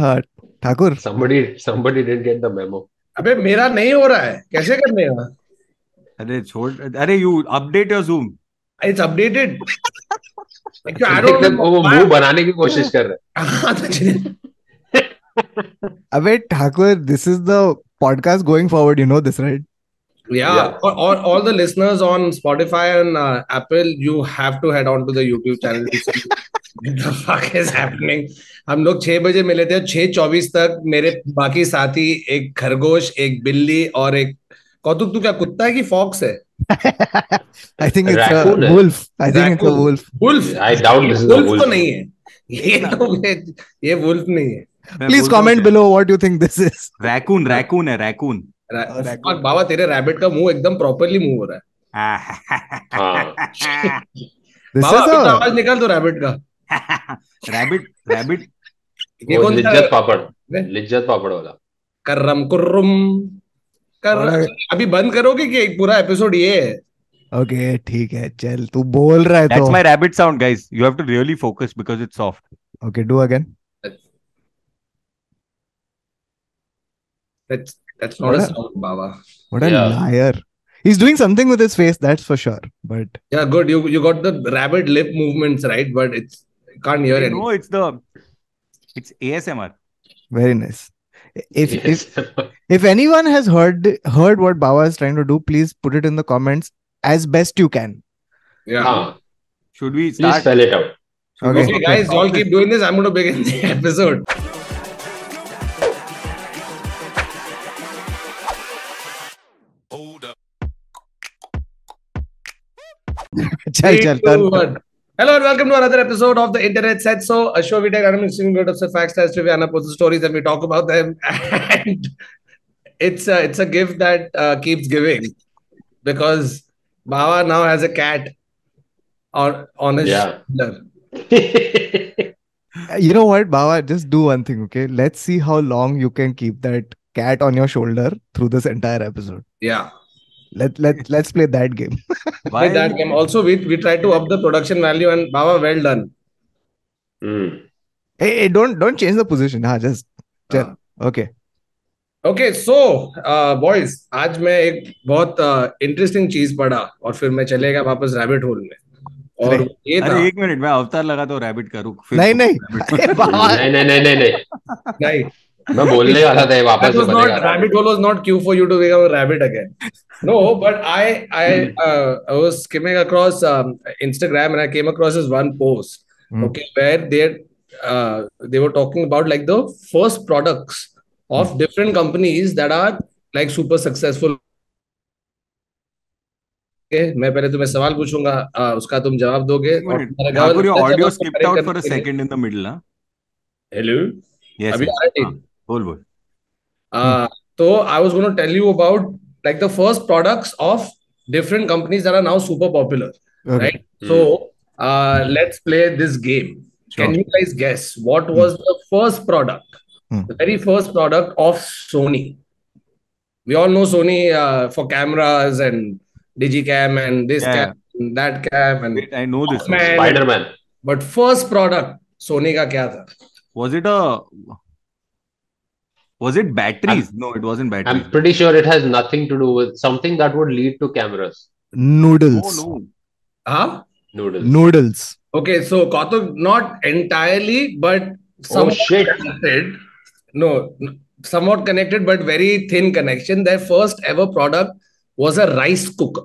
हाँ Thakur somebody somebody didn't get the memo अबे मेरा नहीं हो रहा है कैसे करने का अरे छोड़ अरे you update your Zoom it's updated I एकदम वो मुँह बनाने की कोशिश कर रहे डोंट अबे Thakur this is the podcast going forward you know this right Yeah, Yeah. All, all, all the listeners on Spotify and uh, Apple, you have to head on to the YouTube channel. to see हम लोग छह बजे मिले थे छह चौबीस तक मेरे बाकी साथी एक खरगोश एक बिल्ली और एक कौतुक तू क्या कुत्ता है कि फॉक्स है? I think it's wolf I think it's wolf wolf I doubt this is wolf तो नहीं है। ये तो ये वुल्फ नहीं है। Please comment below what you think this is raccoon Raccoon है रैकून बाबा तेरे रैबिट का मुँह एकदम प्रॉपर्ली मूव हो रहा है। बाबा आवाज़ निकाल तो दो रैबिट का। रैबिट रैबिट ये कौन लिज्जत पापड़ लिज्जत पापड़ वाला। करम कुर्रम। कर अभी बंद करोगे कि एक पूरा एपिसोड ये? ओके ठीक है चल तू बोल रहा है तो। That's my rabbit sound guys you have to really focus because it's soft okay do again that's that's not a sound Baba what a liar He's doing something with his face, that's for sure. But yeah, good. You you got the rabbit lip movements right, but it's can't hear No, it's the it's ASMR. very nice if if Yes. if anyone has heard heard what Bawa is trying to do please put it in the comments as best you can Yeah. हाँ Should we start? please start? spell it out Should we Okay. Okay, guys, y'all keep doing this. I'm going to begin the episode. chal Three, chal two, turn- one. Hello and welcome to another episode of the Internet Said So, a show we take random interesting bit of facts, stats, trivia, and opposite stories, and we talk about them. And it's a, it's a gift that uh, keeps giving because Baba now has a cat on on his Yeah. shoulder. you know what Bawa just do one thing okay let's see how long you can keep that cat on your shoulder through this entire episode Yeah. Let let let's play that game Why? That game. Also, we we try to up the production value, and Baba, well done. Hmm. hey, hey don't don't change the position हाँ just chal. okay okay so boys आज मैं एक बहुत interesting चीज़ पढ़ा और फिर मैं चले गया वापस रैबिट होल में और ये था एक मिनट मैं अवतार लगा तो रैबिट का रुक नहीं नहीं नहीं नहीं नहीं नहीं मैं बोलने वाला था वापस से बता रहा rabbit hole was not cue for you to become a rabbit again no but I I I was skimming across Instagram and I came across this one post okay where they they were talking about like the first products of different companies that are like super successful मैं पहले तुम्हें सवाल पूछूँगा उसका तुम जवाब दोगे audio skip out for a second in the middle hello अभी है हाँ, बोल बोल Uh, so I was going to tell you about like the first products of different companies that are now super popular, okay. right? So uh, let's play this game. Can Sure. you guys guess what was the first product, Hmm. the very first product of Sony? We all know Sony uh, for cameras and digicam and this Yeah. cam, and that cam, and Wait, I know this one. Man. Spiderman but first product Sony का क्या था? Was it a was it batteries? No, it wasn't batteries. I'm pretty sure it has nothing to do with something that would lead to cameras noodles Oh no. Huh? noodles noodles Okay, so Kautuk, not entirely, but somewhat shit. connected. No, somewhat connected, but very thin connection. Their first ever product was a rice cooker.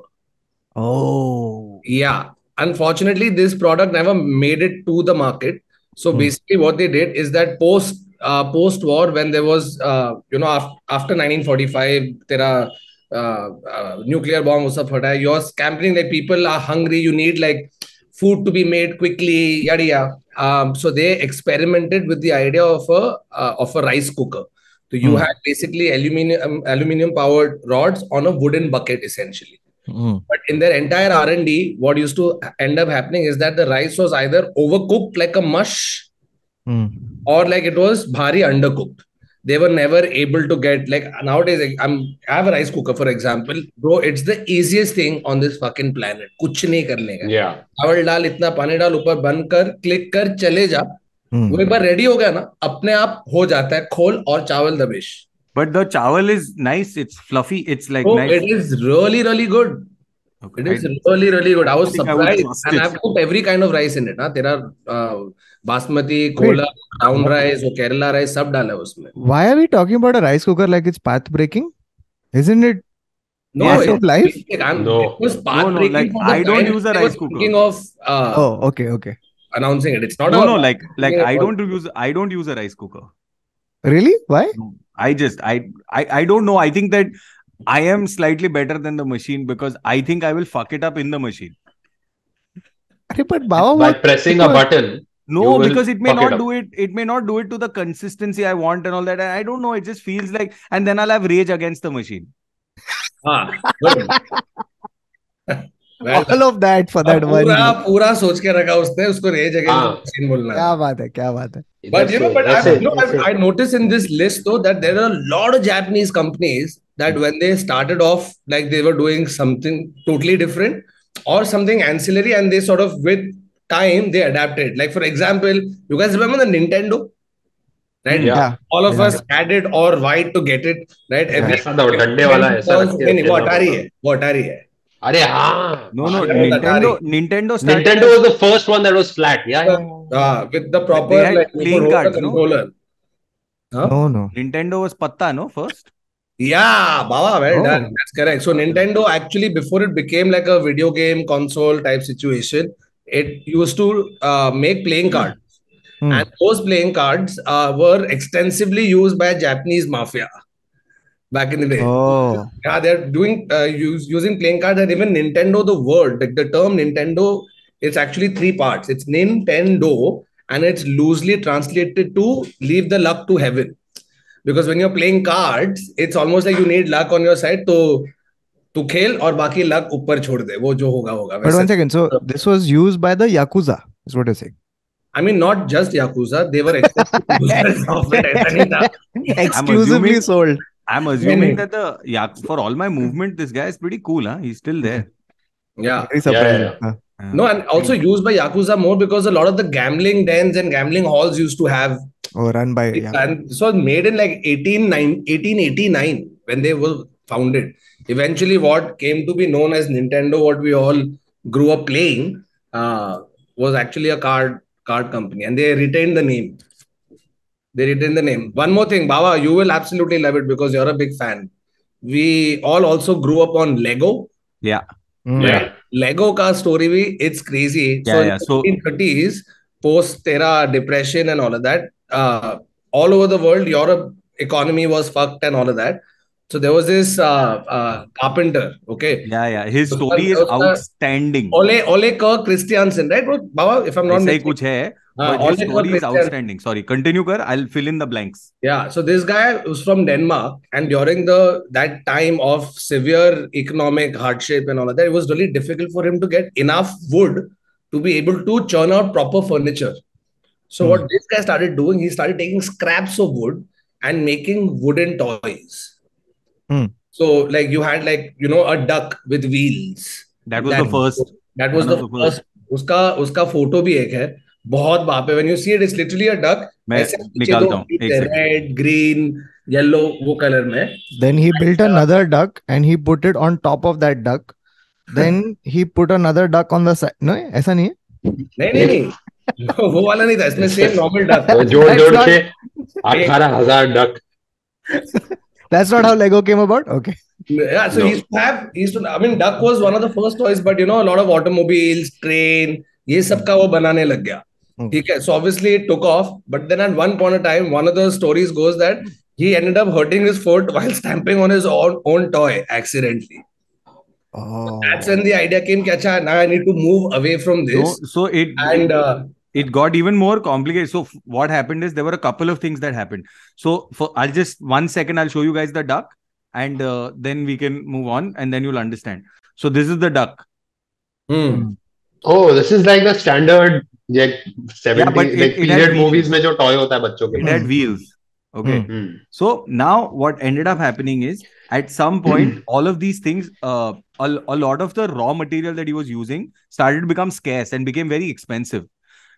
oh Yeah. Unfortunately, this product never made it to the market. So Hmm. basically, what they did is that post uh, post war, when there was uh, you know after, after 1945, there are uh, uh, nuclear bomb was up. You're scampering like people are hungry. You need like food to be made quickly. Yada yada. Um, so they experimented with the idea of a uh, of a rice cooker. So you Hmm. had basically aluminum aluminum powered rods on a wooden bucket essentially. Mm. But in their entire R and D, what used to end up happening is that the rice was either overcooked like a mush, Mm. Or like it was bhari undercooked. They were never able to get like nowadays. like, I'm I have a rice cooker, for example, bro. It's the easiest thing on this fucking planet. कुछ नहीं करने का yeah चावल डाल इतना पानी डाल ऊपर बंद कर क्लिक कर चले जा Hmm. वो एक बार रेडी हो गया ना अपने आप हो जाता है खोल और चावल दबेश But the chawal is nice. It's fluffy. It's like so nice. it is really really good Okay, it is I- really really good I was I surprised trust and. I've put every kind of rice in it ना तेरा uh, basmati कोला brown rice वो Kerala rice सब डाला है उसमें Why are we talking about a rice cooker like it's path breaking? Isn't it? no Yes, it's of life? I'm, No. it was path No, no, breaking like, I don't time use a rice cooker. thinking of uh, Oh, okay, okay. announcing it it's not no, a no, like, like I don't use, I don't use a rice cooker. Really? Why? No. I just, I, I, I don't know. I think that I am slightly better than the machine because I think I will fuck it up in the machine. Arey, but Baba, By what? pressing a button, No, because it may fuck it not do it. It may not do it to the consistency I want and all that. And I don't know. It just feels like, and then I'll have rage against the machine. Ah, हाँ all of that for that one पूरा पूरा सोच के रखा उसने उसको रे जगह सीन बोलना क्या बात है क्या बात है but you know but I know I notice in this list though that there are lot of Japanese companies that when they started off like they were doing something totally different or something ancillary and they sort of with time they adapted like for example you guys remember the nintendo right yeah all of yeah. us had it or white to get it right every yeah, वो atari है वो atari है अरे हाँ No, no. Yeah, Nintendo, Nintendo started. Nintendo was the first one that was flat yeah, yeah. uh, with the proper They had like playing roller cards, no? controller. Huh? No, no. Nintendo was patta, no? First. Yeah, Baba, well Oh. done. That's correct. So Nintendo actually, before it became like a video game console type situation, it used to uh, make playing cards, Hmm. and those playing cards uh, were extensively used by Japanese mafia back in the day. Oh. Yeah, they're doing uh, use, using playing cards, and even Nintendo, the word, like the term Nintendo, it's actually three parts. It's Nintendo, and it's loosely translated to leave the luck to heaven. Because when you're playing cards, it's almost like you need luck on your side to to खेल और बाकी luck ऊपर छोड़ दे वो जो होगा होगा But one वैसे second. So this was used by the Yakuza, is what you're saying. I mean not just Yakuza they were extensive users of it ऐसा नहीं था Exclusively assuming- sold. I'm assuming no. that the yeah for all my movement, this guy is pretty cool, huh? He's still there. yeah Very surprising. yeah. Huh. Yeah. no and also used by Yakuza more because a lot of the gambling dens and gambling halls used to have Oh, run by yeah. and so made in like 18, 1889 when they were founded eventually what came to be known as nintendo what we all grew up playing uh, was actually a card card company and they retained the name they retained the name one more thing baba you will absolutely love it because you're a big fan we all also grew up on lego Yeah. Mm. Yeah. Lego ka story bhi, it's crazy. Yeah, so yeah. in So- the 1930s, post tera depression and all of that, uh, all over the world, Europe economy was fucked and all of that. So there was this uh, uh, carpenter, okay? Yeah, yeah. His so story is outstanding. Ole Ole Christiansen, right? Bro, Baba, if I'm not mistaken. kuch hai, uh, his story is outstanding. Sorry, continue, Kar. I'll fill in the blanks. Yeah. So this guy was from Denmark, and during the that time of severe economic hardship and all of that, it was really difficult for him to get enough wood to be able to churn out proper furniture. So hmm. what this guy started doing, he started taking scraps of wood and making wooden toys Mm. So like you had like you know a duck with wheels. That was that, the first. That was the, the first. first. उसका उसका photo भी एक है। बहुत बाप है। When you see it is literally a duck मैं निकालता हूँ। रेड ग्रीन येलो वो कलर में। Then he built another duck and he put it on top of that duck then he put another duck on the side no ऐसा नहीं है? नहीं नहीं नहीं। वो वाला नहीं था। इसमें सेम नॉर्मल डक जोड़ जोड़ के 18000 duck That's not how Lego came about. Okay. yeah so No. he used to have he used to I mean duck was one of the first toys but you know a lot of automobiles train ये सब का वो बनाने लग गया Hmm. ठीक है so obviously it took off but then at one point of time one of the stories goes that he ended up hurting his foot while stamping on his own own toy accidentally Oh. that's when the idea came कि अच्छा now I need to move away from So, this so it and uh, it got even more complicated. So what happened is there were a couple of things that happened. So for I'll just one second, I'll show you guys the duck, and uh, then we can move on, and then you'll understand. So this is the duck. Mm. Oh, this is like the standard like 70 yeah, but it, like it period movies mein jo toy hota hai ke. It had wheels. Okay. Mm. So now what ended up happening is at some hmm. point all of these things uh, a, a lot of the raw material that he was using started to become scarce and became very expensive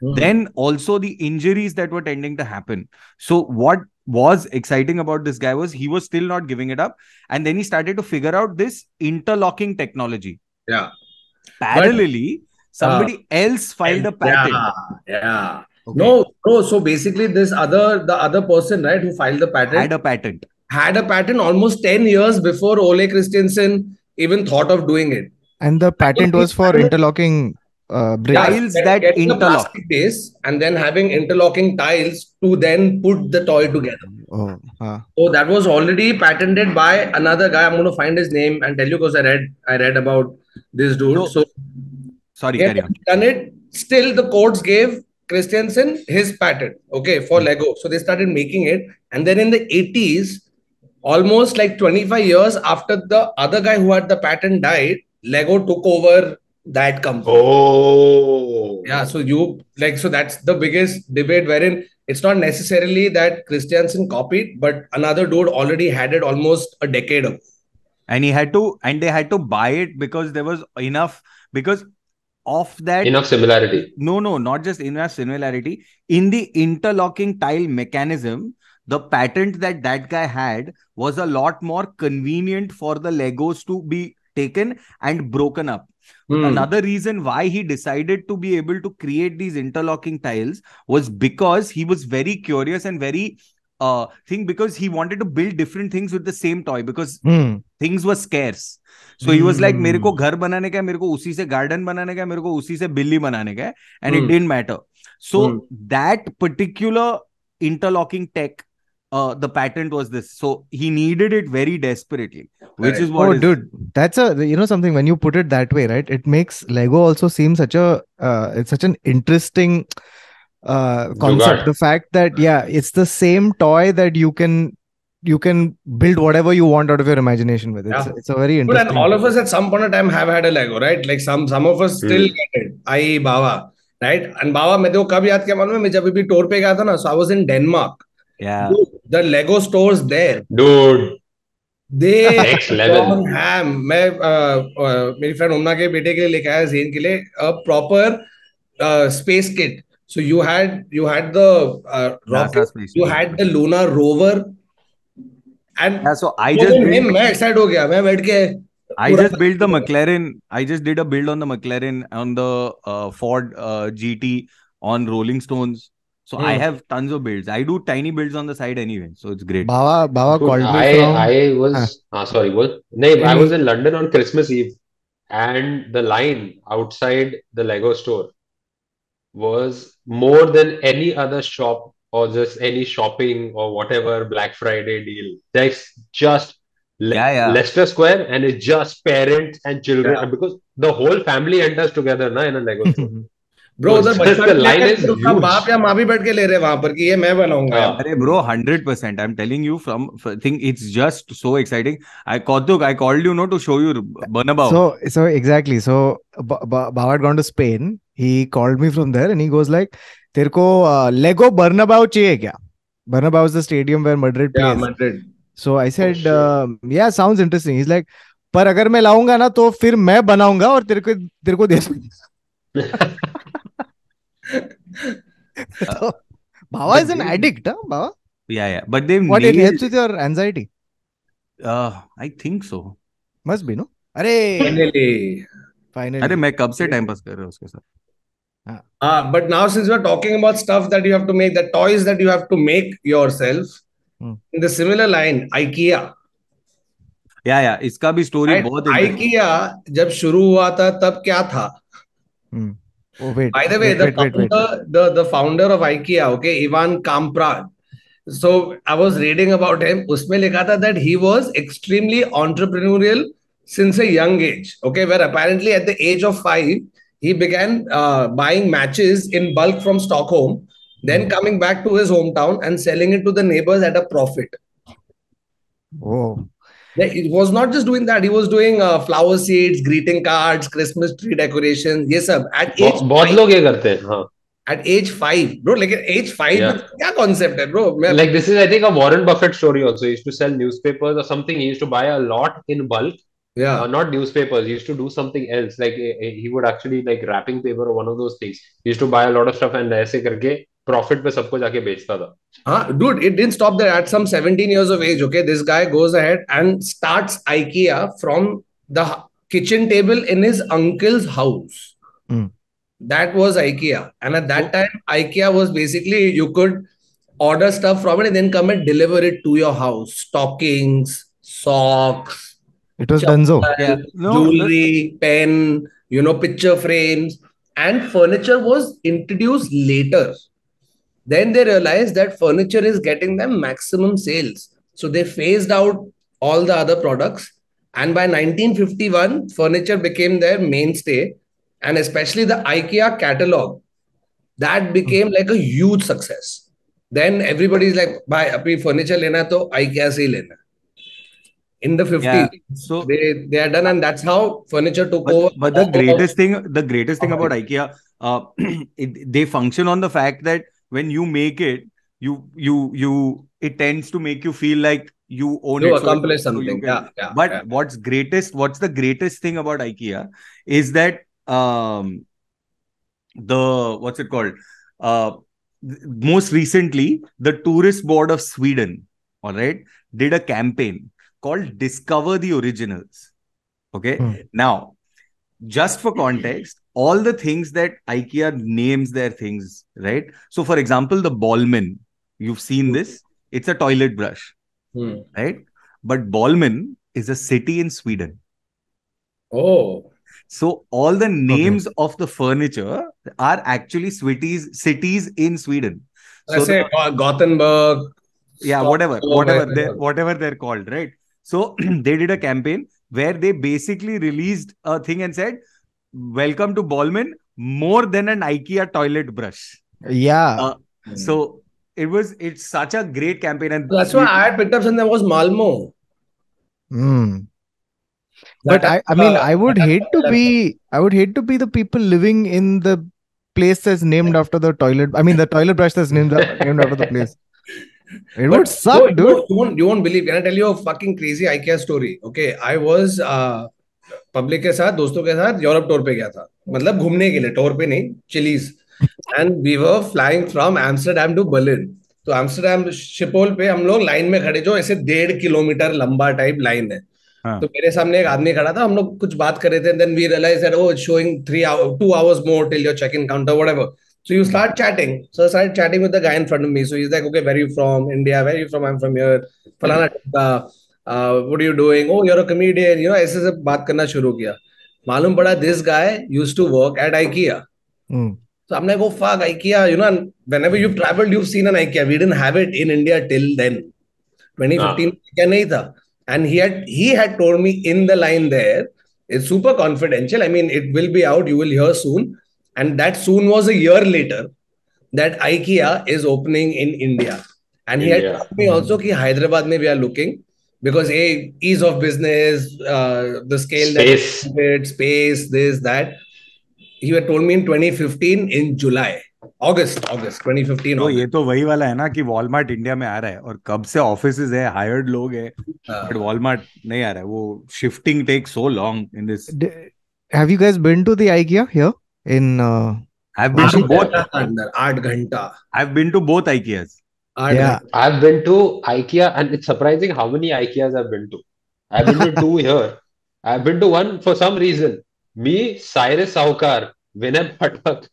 Hmm. then also the injuries that were tending to happen so what was exciting about this guy was he was still not giving it up and then he started to figure out this interlocking technology Yeah. parallelly somebody else filed a patent Yeah, yeah. okay, No, no. So basically, this other the other person, right, who filed the patent had a patent had a patent almost 10 years before Ole Christiansen even thought of doing it. And the patent was for interlocking uh, bricks. Yeah, Tiles that interlock. plastic base and then having interlocking tiles to then put the toy together. Oh, ah. So that was already patented by another guy. I'm going to find his name and tell you because I read I read about this dude. No, so sorry they carry on done it. Still, the courts gave Christiansen his patent. Okay, for Hmm. Lego. So they started making it, and then in the 80s, almost like 25 years after the other guy who had the patent died, Lego took over that company. Oh. Yeah, so you like so that's the biggest debate wherein it's not necessarily that Christiansen copied, but another dude already had it almost a decade ago. and he had to and they had to buy it because there was enough because of that Enough similarity. no no not just enough similarity in the interlocking tile mechanism the patent that that guy had was a lot more convenient for the legos to be taken and broken up Hmm. another reason why he decided to be able to create these interlocking tiles was because he was very curious and very uh thing because he wanted to build different things with the same toy because Hmm. things were scarce so he was like मेरे को Hmm. घर बनाने का है मेरे को उसी से गार्डन बनाने का है मेरे को उसी से बिल्ली बनाने का है and it Hmm. didn't matter so Hmm. that particular interlocking tech uh the patent was this so he needed it very desperately which is what Oh, is- dude, that's a you know something when you put it that way, right? It makes Lego also seem such a uh, it's such an interesting uh concept. Jugaad. The fact that yeah, it's the same toy that you can you can build whatever you want out of your imagination with. It's Yeah. it's a very But interesting. and all of us at some point of time have had a Lego, right? Like some some of us still Hmm. get it. I Bava, right? And Bava, मैं देखो कब याद किया मालूम है मैं जब भी टूर पे गया था ना so I was in Denmark. Yeah Dude, the Lego stores there, Dude, they next level. ham. मैं uh, uh, मेरी फ्रेंड उमना के बेटे के लिए लेके आया जेन के लिए a proper uh, space. So you had you had the uh, rocket, you had the lunar rover, and yeah so i just तो built, मैं excited हो गया मैं बैठ के I just built the McLaren. I just did a build on the McLaren on the uh, Ford uh, GT on Rolling Stones. So I Hmm. have tons of builds. I do tiny builds on the side anyway, so it's great. Baba Baba Dude, called me I from I was ah sorry, what? No, I was in London on Christmas Eve, and the line outside the Lego store was more than any other shop or just any shopping or whatever Black Friday deal. There's just Le- Yeah, yeah. Leicester Square, and it's just parents and children Yeah. because the whole family enters together na, in a Lego store. Bro उधर बाप या माँ भी बैठ के ले रहे हैं वहाँ पर कि ये मैं बनाऊँगा। अरे bro 100% I am telling you from it's just so exciting I I called you know to show you तेरे को uh, लेगो बर्नाबाउ चाहिए क्या? Bernabeu is the stadium where Madrid plays so I said yeah sounds interesting is like पर अगर मैं लाऊँगा ना तो फिर मैं बनाऊँगा और तेरे को तेरे को दे so, is an they, addict, huh, Bhava? Yeah, yeah. But they what nailed... it helps with your anxiety. Uh, I think so. Must be no. अरे फाइनली अरे मैं कब से टाइम पास कर रहा हूँ उसके साथ हाँ but now since we are talking about stuff that you have to make the toys that you have to make yourself in the similar line IKEA या या इसका भी स्टोरी बहुत आइकिया जब शुरू हुआ था तब क्या था. Oh, wait, By the way, wait, the, wait, founder, the the founder of IKEA, okay, Ivan Kamprad. So I was reading about him. Usme likha tha that he was extremely entrepreneurial since a young age. Okay, where apparently at the age of five he began uh, buying matches in bulk from Stockholm, then coming back to his hometown and selling it to the neighbors at a profit. Oh, Yeah, He was not just doing that; he was doing uh, flower seeds, greeting cards, Christmas tree decorations. Yes, sir. At age बहुत बहुत five- लोग ये करते हैं हाँ at age five, bro. Like at age five, Yeah. क्या concept है, bro? मैं- like this is i think a warren buffett story also he used to sell newspapers or something he used to buy a lot in bulk Yeah. uh, not newspapers. He used to do something else. Like eh, eh, he would actually like wrapping paper or one of those things. He used to buy a lot of stuff and ऐसे करके profit पे सबको जाके बेचता था. Huh? Dude, it didn't stop there. At some 17 years of age, okay, this guy goes ahead and starts IKEA from the h- kitchen table in his uncle's house. Hmm. That was IKEA. And at that time, IKEA was basically you could order stuff from it and then come and deliver it to your house. Stockings, socks, It was Dunzo. Yeah. No, jewelry, no. pen, you know, picture frames, and furniture was introduced later. Then they realized that furniture is getting them maximum sales. So they phased out all the other products. And by 1951, furniture became their mainstay. And especially the IKEA catalog, that became hmm. like a huge success. Then everybody is like, buy apni furniture lena to IKEA se lena. In the 50s, yeah. so they, they are done, and that's how furniture took but, over. But the greatest thing, the greatest thing about IKEA, uh, it, they function on the fact that when you make it you you you it tends to make you feel like you own to it so- accomplish so you something. can- yeah, yeah. but yeah. what's greatest what's the greatest thing about ikea is that um the what's it called uh th- most recently the tourist board of sweden all right did a campaign called discover the originals okay Hmm. now just for context all the things that ikea names their things right so for example the bolmen you've seen this it's a toilet brush Hmm. right but bolmen is a city in sweden Oh, so all the names of the furniture are actually cities cities in Sweden. So let's say the- Gothenburg. yeah, whatever, Stockholm, whatever they whatever. whatever they're called, right? So they did a campaign where they basically released a thing and said, "Welcome to Bolmen, more than an IKEA toilet brush." Yeah. Uh, So it was it's such a great campaign, and That's why I had picked up something that was Malmo. Hmm. But I, I mean, uh, I would hate to be, I would hate to be the people living in the place that's named after the toilet. I mean, the toilet brush that's named named after the place. It But would suck, no, dude. no, you won't, you won't believe. Can I tell you a fucking crazy IKEA story? Okay, I was uh, public के साथ दोस्तों के साथ Europe tour पे गया था मतलब घूमने के लिए टूर पे नहीं chillies and we were flying from Amsterdam to Berlin तो एम्स्टरडेम शिपोल पे हम लोग लाइन में खड़े जो ऐसे डेढ़ किलोमीटर लंबा टाइप लाइन है हाँ. तो मेरे सामने एक आदमी खड़ा था हम लोग कुछ बात कर रहे थे then we realise that oh showing 3 hour 2 hours more till your check in counter whatever So you start chatting. So I started chatting with the guy in front of me. So he's like, okay, where are you from? India. Where are you from? I'm from here. Falana, uh, uh, what are you doing? Oh, you're a comedian. You know, ऐसे से बात करना शुरू किया. मालूम पड़ा this guy used to work at IKEA. Hmm. So I'm like, oh fuck, IKEA. You know, and whenever you've traveled, you've seen an IKEA. We didn't have it in India till then. 2015 IKEA नहीं था. And he had he had told me in the line there. It's super confidential. I mean, it will be out. You will hear soon. And that soon was a year later that IKEA is opening in India. And he had India. told me also that Hyderabad mein we are looking because a ease of business, uh, the scale Space. that it, space, this, that. He had told me in 2015 in July, August, August 2015. तो ये August. तो वही वाला है ना कि Walmart India में आ रहा है और कब से ऑफिसेज है हायर्ड लोग है Uh, बट वॉलमार्ट नहीं आ रहा है वो shifting take so long in this D- have you guys been to the IKEA here in? Uh, I have been to आठ बोथ घंटा अंदर आठ Yeah. I've been to IKEA and it's surprising how many IKEAs I've been to. I've been to two here. I've been to one for some reason. Me, Cyrus Sahukar, Vinay Pathak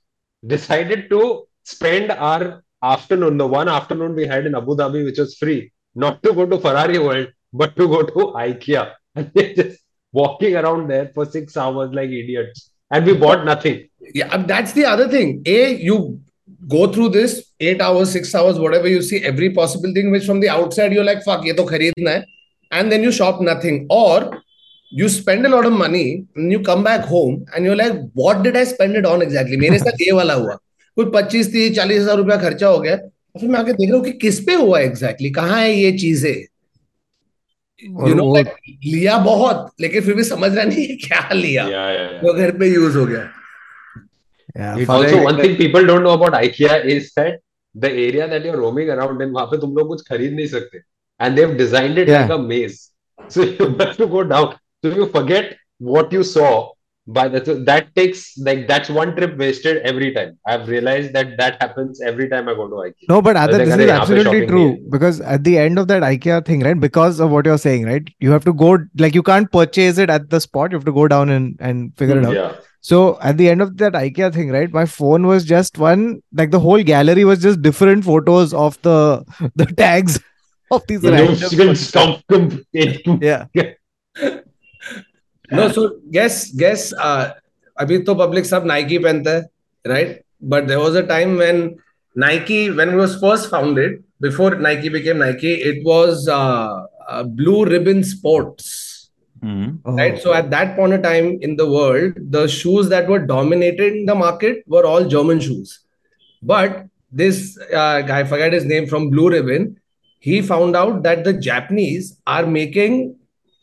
decided to spend our afternoon, the one afternoon we had in Abu Dhabi, which was free, not to go to Ferrari World, but to go to IKEA. And they're just walking around there for six hours like idiots. And we bought nothing. Yeah, that's the other thing. A, you go through this eight hours, six hours, whatever you see, every possible thing, which from the outside you're like, fuck, ye to khareedna hai. And then you shop nothing. Or you spend a lot of money and you come back home and you're like, what did I spend it on exactly? मेरे साथ ये वाला हुआ कुछ पच्चीस तीस चालीस हज़ार रुपया खर्चा हो गया और फिर मैं आके देख रहा हूँ कि किस पे हुआ एग्जैक्टली कहाँ है ये चीज़ें यू नो वो- लिया बहुत लेकिन फिर भी समझ रहा नहीं क्या लिया Yeah, yeah, yeah. वो घर पे यूज़ हो गया Yeah, also, one thing people don't know about IKEA is that the area that you're roaming around in, वहाँ पे तुम लोग कुछ खरीद नहीं सकते. And they've designed it yeah. like a maze. So you have to go down. So you forget what you saw. By the that takes like that's one trip wasted every time. I've realized that that happens every time I go to IKEA. No, but Aadar, this is absolutely true because at the end of that IKEA thing, right? Because of what you're saying, right? You have to go like you can't purchase it at the spot. You have to go down and and figure it out. Yeah So at the end of that IKEA thing, right? My phone was just one like the whole gallery was just different photos of the the tags of these You random. know, you can stop them. It- Yeah. No, so guess guess uh, अभी तो public सब Nike पहनता है, right? But there was a time when Nike, when it was first founded, before Nike became Nike, it was uh, uh, Blue Ribbon Sports, Mhm. Oh. right? So at that point of time in the world, the shoes that were dominating the market were all German shoes. But this uh, guy, I forget his name, from Blue Ribbon, he found out that the Japanese are making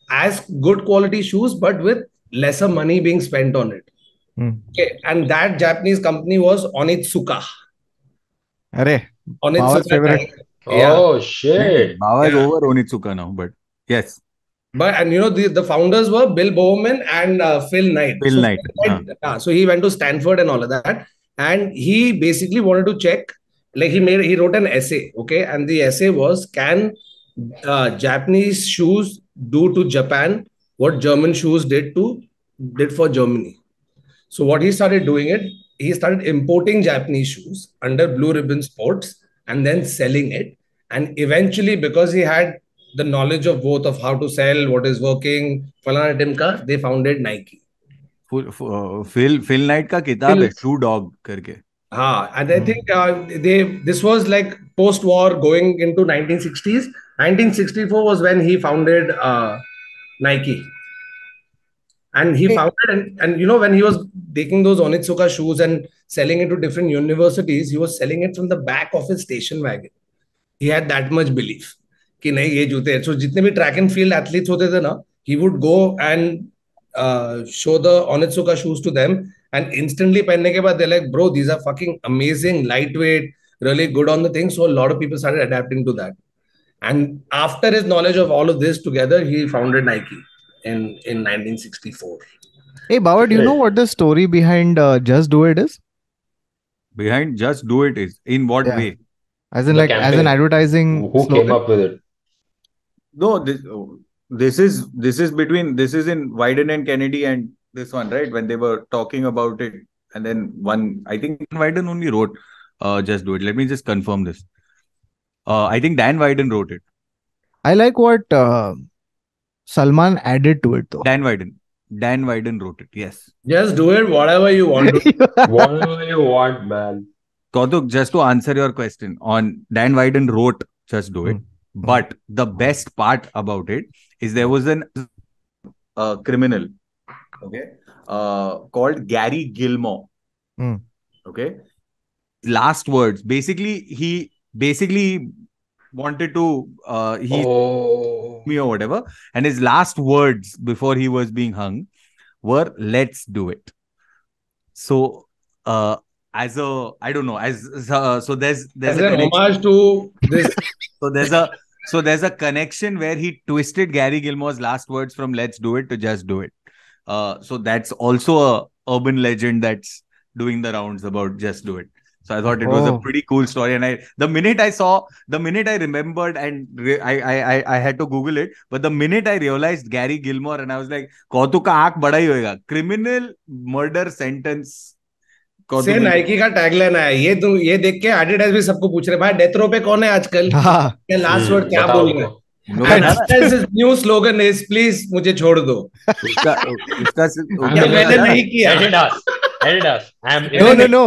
as good quality shoes, but with lesser money being spent on it. Hmm. Okay, and that Japanese company was Onitsuka. Arey, Onitsuka. Favorite. Yeah. Oh shit! Baba is Yeah. over Onitsuka now, but yes, But and you know the, the founders were Bill Bowerman and uh, Phil Knight. Phil so, Knight, yeah, so he went to Stanford and all of that, and he basically wanted to check. Like he made, he wrote an essay, okay, and the essay was, can uh, Japanese shoes do to Japan what German shoes did to did for Germany? So what he started doing it, he started importing Japanese shoes under Blue Ribbon Sports and then selling it. And eventually, because he had the knowledge of both of how to sell, what is working. Falana Timka, they founded Nike. Uh, Phil Phil Knight का Shoe Dog karke. हाँ, and I think uh, they this was like post-war going into 1960s. 1964 was when he founded uh, Nike. And he founded and, and you know when he was taking those Onitsuka shoes and selling it to different universities, he was selling it from the back of his station wagon. He had that much belief. कि नहीं ये जूते सो जितने भी track and field athlete होते थे ना he would go and show the Onitsuka shoes to them and instantly पहनने के बाद like bro these are fucking amazing light weight really good on the thing so lot of people started adapting to that and after his knowledge of all of this together he founded Nike in in 1964 Hey, Bawa, do you know what the story behind uh, Just Do It is? Behind Just Do It is in what yeah. way? As in, the like, campaign. as an advertising. Who slogan? came up with it? No, this this is this is between this is in Wieden and Kennedy and this one, right? When they were talking about it, and then one, I think Wieden only wrote uh just do it. Let me just confirm this. Uh, I think Dan Wieden wrote it. I like what uh, Salman added to it, though. Dan Wieden. Dan Wieden wrote it. Yes. Just do it whatever you want. Whatever you want, man. Kautuk, just to answer your question on Dan Wieden wrote Just Do It. But the best part about it is there was an uh, criminal, okay, uh, called Gary Gilmore. Hmm. Okay. Last words. Basically, he basically wanted to uh he Oh. me or whatever, and his last words before he was being hung were "Let's do it." So, uh, as a I don't know, as uh, so there's there's As a an homage to this. So there's a so there's a connection where he twisted Gary Gilmore's last words from "Let's do it" to "Just do it." Uh, so that's also a urban legend that's doing the rounds about "Just do it." So I thought it oh. was a oh. pretty cool story, and I the minute I saw, the minute I remembered, and re- I, I I I had to Google it, but the minute I realized Gary Gilmore, and I was like, "Kothu ka aak bada hi hoega. criminal murder sentence." से Nike का tagline आया ये तू ये देख के Adidas भी सबको पूछ रहे भाई डेथ रो पे कौन है आजकल हाँ, क्या लास्ट वर्ड क्या बोल रहे हैं न्यू स्लोगन इज़ प्लीज़ मुझे छोड़ दो उसका उसका मैंने नहीं किया. Adidas. I'm in No, no, it. no.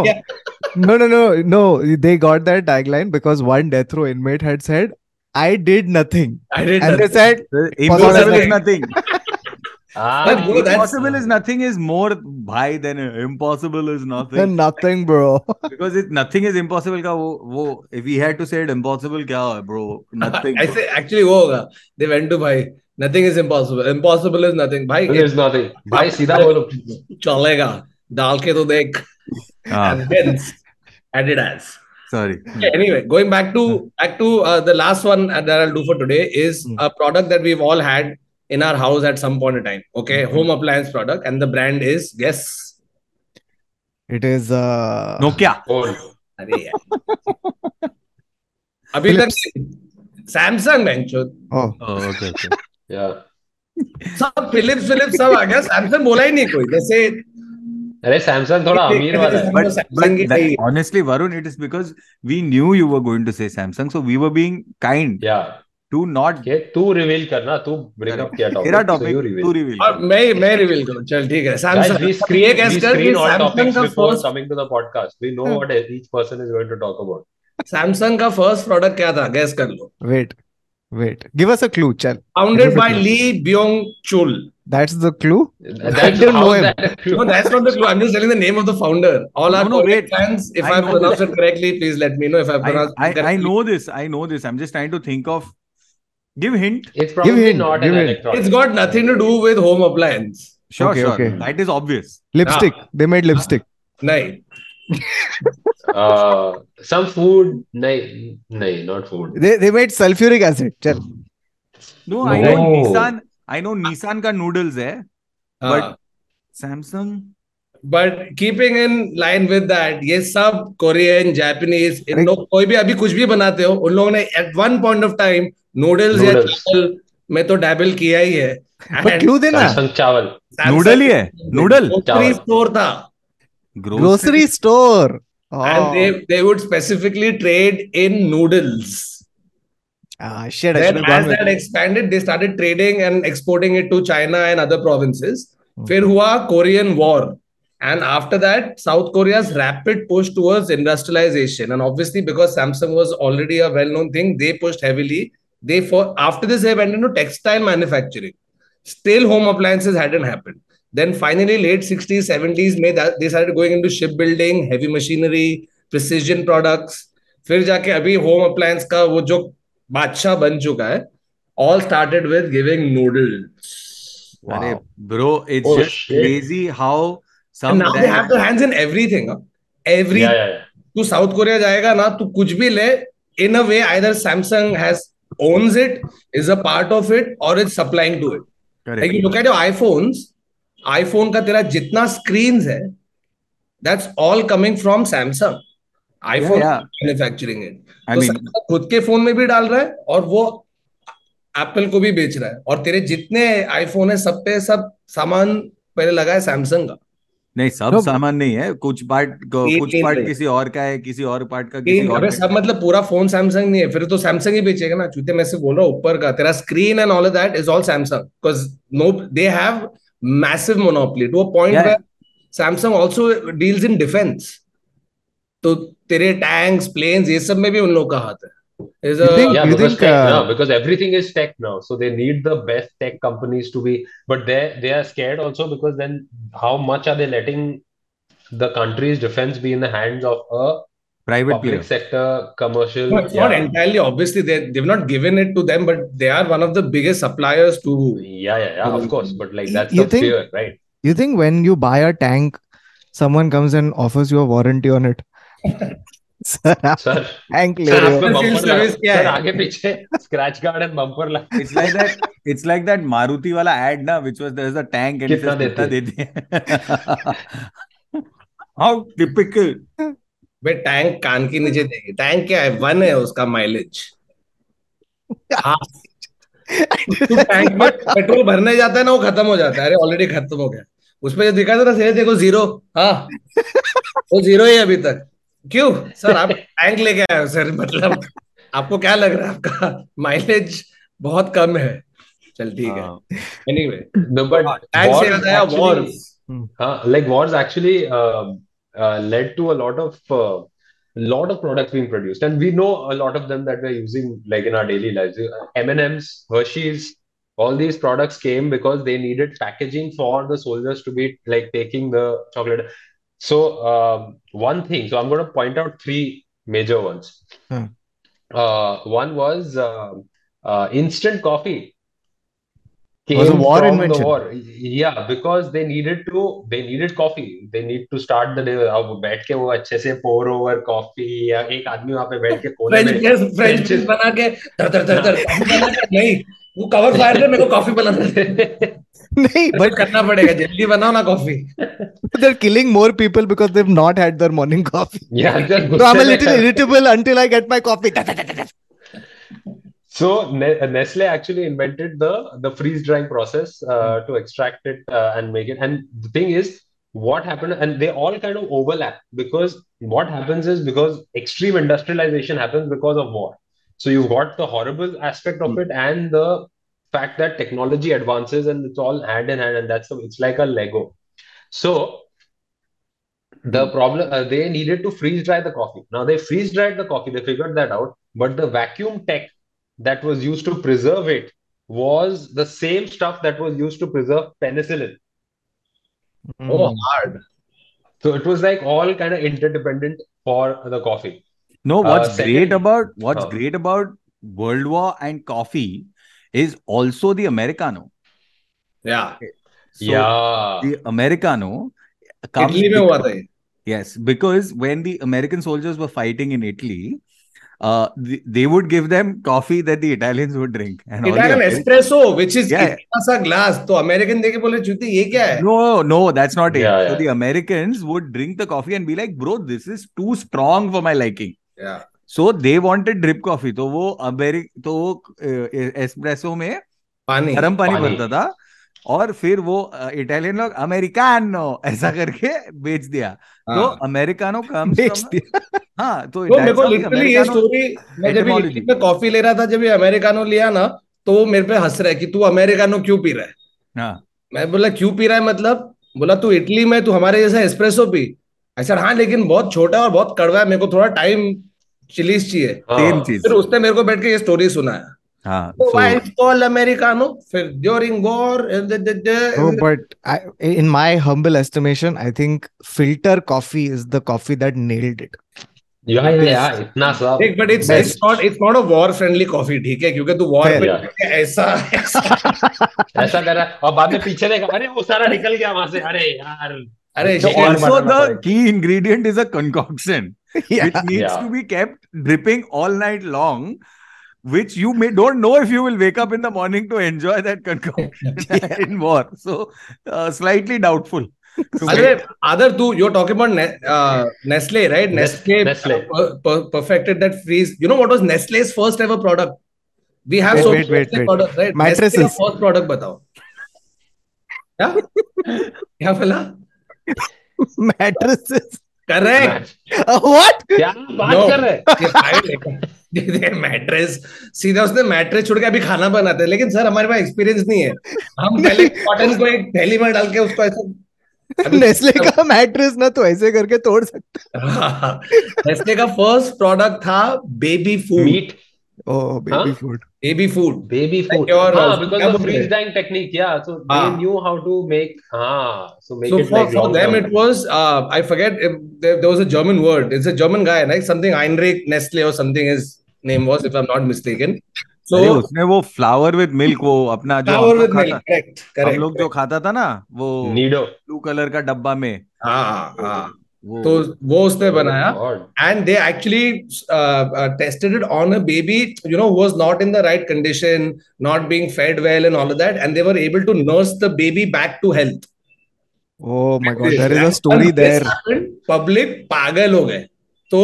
No, no, no, no. They got that tagline because one death row inmate had said, I did nothing. I did And nothing. they said, Impossible is nothing. nothing. Ah, But bro, that's- impossible is nothing is more bhai than impossible is nothing. nothing, bro. because it nothing is impossible का वो वो if we had to say it impossible क्या है bro nothing. ऐसे actually वो होगा they went to भाई nothing is impossible impossible is nothing भाई there's nothing. भाई सीधा बोलो. चलेगा डाल के तो देख Ah, and hence Adidas. sorry. Okay, anyway, going back to back to uh, the last one that I'll do for today is Hmm. a product that we've all had in our house at some point in time. Okay, Mhm. home appliance product, and the brand is guess. It is uh, Nokia. Phone. अरे यार. अभी तक Samsung बेंचो Oh, Oh, okay, okay. Yeah. सब Philips Philips सब आ गया Samsung बोला ही नहीं कोई जैसे अरे सैमसंग थोड़ा अमीर वाला है But- But, Samsung but की that- सही है. honestly, Varun, it is because we knew you were going to say Samsung, so we were being kind या do not ये तू रिवील करना तू ब्रेकअप किया टॉपिक तेरा टॉपिक तू रिवील और मैं मैं रिवील करूँ चल ठीक है सैमसंग वी स्क्रीन गेस कर screen all topics before coming to the podcast we know what each person is going to talk about Samsung का फ़र्स्ट प्रोडक्ट क्या था गेस कर लो wait wait give us a clue चल founded by Lee Byung Chul That's the clue. That's I don't know him. That no, that's not the clue. I'm just telling the name of the founder. All our no, no, fans, if I, I pronounced it correctly, please let me know if I pronounced I, I, I know this. I know this. I'm just trying to think of Give hint. It's probably Give hint, not give an hint. electronic. It's got nothing to do with home appliance. Sure, Okay, sure. okay. That is obvious. Lipstick. They made lipstick. नहीं Uh, some food. नहीं, नहीं, not food. They they made sulfuric acid. Chal. No, I know No. Nissan. I know Nissan का noodles है, but हाँ. Samsung. But keeping in line with that, ये सब Korean Japanese इन लोग कोई भी अभी कुछ भी बनाते हो उन लोगों ने at one point of time noodles या चावल में तो डैबल किया ही है। क्यों देना? चावल नूडल ही है? नूडल ग्रोसरी स्टोर था। Grocery store and they they would specifically trade in noodles फिर हुआ Korean war and after that South Korea rapid push towards industrialisation and obviously because Samsung was already a well known thing they pushed heavily They for after this, they went into textile manufacturing. Still, home appliances hadn't happened. Then finally, late 60s, 70s, में that they started going into shipbuilding, heavy machinery, precision products. फिर जाके अभी home appliance का वो जो बादशाह बन चुका है all started with giving noodles अरे Wow. bro, it's Oh, just shit. crazy how some and now they have their hands in everything huh? every Yeah, yeah, yeah. तू साउथ कोरिया जाएगा ना तू कुछ भी ले in a way either Samsung has owns it is a part of it or it's supplying to it Correct. like you look at your iPhones iPhone का तेरा जितना screens है that's all coming from Samsung iPhone yeah. manufacturing it I तो mean, Samsung खुद के phone में भी डाल रहा है और वो एप्पल को भी बेच रहा है और तेरे जितने आईफोन है सब पे सब सामान पहले लगा है सैमसंग का नहीं सब No. सामान नहीं है। कुछ पार्ट कुछ पार्ट। किसी और का है किसी और पार्ट का किसी और सब मतलब पूरा फ़ोन सैमसंग नहीं है। फिर तो सैमसंग ही बेचेगा ना। चूते मैं से बोल रहा हूँ ऊपर का। तेरा screen and all of that is all Samsung because no they have massive monopoly to a point where Samsung also deals in defence तो तेरे टैंक्स प्लेन्स ये सब में भी उन लोग का हाथ है। Is You a think- Yeah, you because think, tech uh, now, because everything is tech now, so they need the best tech companies to be. But they they are scared also because then how much are they letting the country's defense be in the hands of a private public player sector commercial? No, it's not entirely. Obviously, they they've not given it to them, but they are one of the biggest suppliers to. yeah, yeah, yeah. Of course, but like that's You the think- fear, right? You think when you buy a tank, someone comes and offers you a warranty on it? Sir hang ले आगे पीछे scratch and bumper it's like that it's like that Maruti वाला ad ना which was there is a tank and कितना how typical बे tank कान के नीचे देगी। टैंक क्या है? वन है उसका माइलेज टैंक में पेट्रोल भरने जाता है ना वो खत्म हो जाता है। अरे ऑलरेडी खत्म हो गया। उसमें जो दिखा था ना सही देखो ज़ीरो हाँ। वो ज़ीरो ही अभी तक। क्यों सर आप टैंक लेके आए हो सर मतलब आपको क्या लग रहा है आपका माइलेज बहुत कम है चल ठीक है हाँ. एनीवे No, but टैंक से actually- wars Uh, wars actually uh, uh, led to a lot of uh, lot of products being produced, and we know a lot of them that we're using like in our daily lives. Uh, M&Ms, Hershey's, all these products came because they needed packaging for the soldiers to be like taking the chocolate. So um, one thing, so I'm going to point out three major ones. Hmm. Uh, one was uh, uh, instant coffee. Was a Came war from the invention. war. Yeah, because they needed to, they needed coffee. They need to start the day. अब बैठ के वो अच्छे से pour over coffee या एक आदमी वहां पे बैठ के कोने फ्रेंच में प्रेस फ्रेंच French- प्रेस बना के धर धर धर धर बना के नहीं वो कवर फायर में मेरे को कॉफी बनाना है नहीं बट but करना पड़ेगा जल्दी बनाओ ना coffee they're killing more people because they've not had their morning coffee. Yeah, just So I'm a गुस्से में little कर- irritable until I get my coffee. So Ne- Nestle actually invented the the freeze drying process uh, to extract it uh, and make it. And the thing is, what happened, and they all kind of overlap because what happens is because extreme industrialization happens because of war. So you've got the horrible aspect of it and the fact that technology advances and it's all hand in hand, and that's the, it's like a Lego. So the problem uh, they needed to freeze dry the coffee. Now they freeze dried the coffee, they figured that out, but the vacuum tech that was used to preserve it was the same stuff that was used to preserve penicillin. oh hard So it was like all kind of interdependent for the coffee. No, Uh, what's second- great about what's Huh. great about World War and coffee is also the Americano. Yeah. Okay. So yeah. The Americano comes Italy because, yes, because when the American soldiers were fighting in Italy, uh, they would give them coffee that the Italians would drink. And Italian espresso, which is yeah. a glass. So American they bole chute ye kya hai? No, no, that's not it. Yeah, so the Americans would drink the coffee and be like, bro, this is too strong for my liking. Yeah. So they wanted drip coffee. तो वो अमेरिक तो वो espresso में पानी गर्म पानी पानी। बनता था और फिर वो इटालियन लोग अमेरिकानो ऐसा करके बेच दिया। हाँ, तो हाँ। अमेरिकानो कम्स बेच दिया। हाँ तो तो मेरे को लिटरली ये स्टोरी मैं जब में कॉफ़ी ले रहा था जब ये अमेरिकानो लिया ना तो वो मेरे पे हंस रहा है कि तू अमेरिकानो क्यों पी रहा है? हाँ। मैं बोला क्यों पी रहा है मतलब? बोला तू इटली में तू हमारे जैसा एस्प्रेसो पी। ऐसा हाँ लेकिन बहुत छोटा और बहुत कड़वा है मेरे को थोड़ा टाइम चिलीज चाहिए सेम हाँ. चीज़। फिर उसने मेरे को बैठ के ये स्टोरी सुनाया। हाँ तो so- व्हाई इट्स कॉल्ड फिर during war Oh, but I, in my humble estimation, I think filter coffee is the coffee that nailed it. Yeah, yeah, yeah. इतना सब देख but it's Best. It's not it's not a war friendly coffee ठीक है? क्योंकि तू war पे ऐसा ऐसा ऐसा कर रहा है। और बाद में पीछे देखा अरे वो सारा निकल गया वहाँ से। अरे यार। अरे So shit, also the key ingredient is a concoction. yeah. which needs yeah. to be kept dripping all night long which you may don't know if you will wake up in the morning to enjoy that concoction yeah. in war. So uh, slightly doubtful. Other two, you're talking about ne- uh, Nestle, right? Nestle, uh, Nestle. Per- perfected that freeze. You know what was Nestle's first ever product? We have wait, so wait, wait, wait. products, right? Mattresses. First product, batao. Yeah, yeah, fella. Mattresses. Correct. Uh, what? क्या बात No. कर रहे हैं। Mattress सीधा उसने mattress छोड़ के अभी खाना बनाते हैं। लेकिन सर हमारे पास एक्सपीरियंस नहीं है। हम पहले कॉटन को एक थैली में डाल के उसको ऐसा नेस्ले का मैट्रेस ना तो ऐसे करके तोड़ सकते। नेस्ले का फ़र्स्ट प्रोडक्ट था baby food meat Oh, food. Baby food baby food baby food your because of freeze drying technique yeah so they knew how to make हाँ so make it like so them it was I forget there was a German word it's a German guy like something Heinrich Nestle और something is name was if I am not mistaken So, उसने वो flour with milk वो अपना जो flour with milk correct correct हम लोग जो खाता था ना वो नीडो ब्लू कलर का डब्बा में। हाँ हाँ। तो वो उसने बनाया God. and they actually uh, uh, tested it on a baby you know who was not in the right condition not being fed well and all of that and they were able to nurse the baby back to health Oh my god, there is a And story when this there. happened, public पागल हो गए तो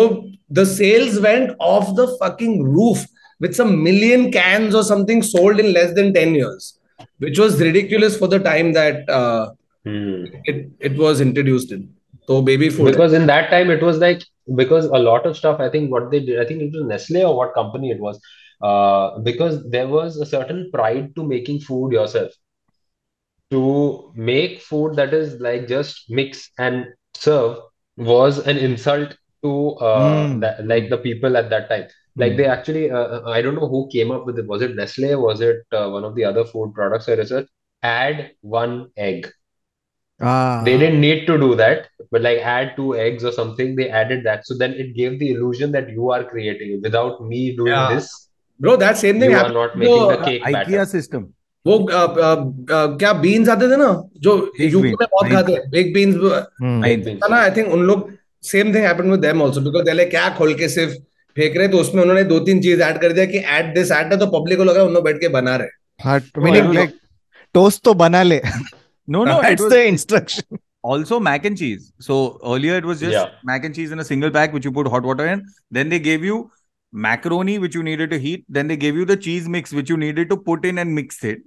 the sales went off the fucking roof with some million cans or something sold in less than 10 years which was ridiculous for the time that uh, Hmm. it, it was introduced in so baby food. Because in that time it was like because a lot of stuff I think what they did I think it was Nestle or what company it was uh, because there was a certain pride to making food yourself. To make food that is like just mix and serve was an insult to uh, Mm. that, like the people at that time. Like they actually uh, I don't know who came up with it. Was it Nestle was it uh, one of the other food products I researched add one egg Ah. they didn't need to do that, but like add two eggs or something, they added that. So then it gave the illusion that you are creating. Without me doing Yeah. this, bro that same thing you are not making the the- cake IKEA batter. system वो अ, अ, अ, क्या beans आते थे ना जो UP में बहुत खाते हैं बिग बीन्स Hmm. ना आई थिंक उन लोग same thing happened with them also because पहले क्या खोल के सिर्फ़ फेंक रहे तो उसमें उन्होंने दो तीन चीज़ ऐड कर दिया कि ऐड दिस ऐड तो पब्लिक को लग रहा है उन लोग बैठ के बना रहे Hot, Oh, meaning I don't like toast to banale. No, no, it That's was the instruction. also mac and cheese. So earlier it was just Yeah. mac and cheese in a single pack, which you put hot water in. Then they gave you macaroni, which you needed to heat. Then they gave you the cheese mix, which you needed to put in and mix it.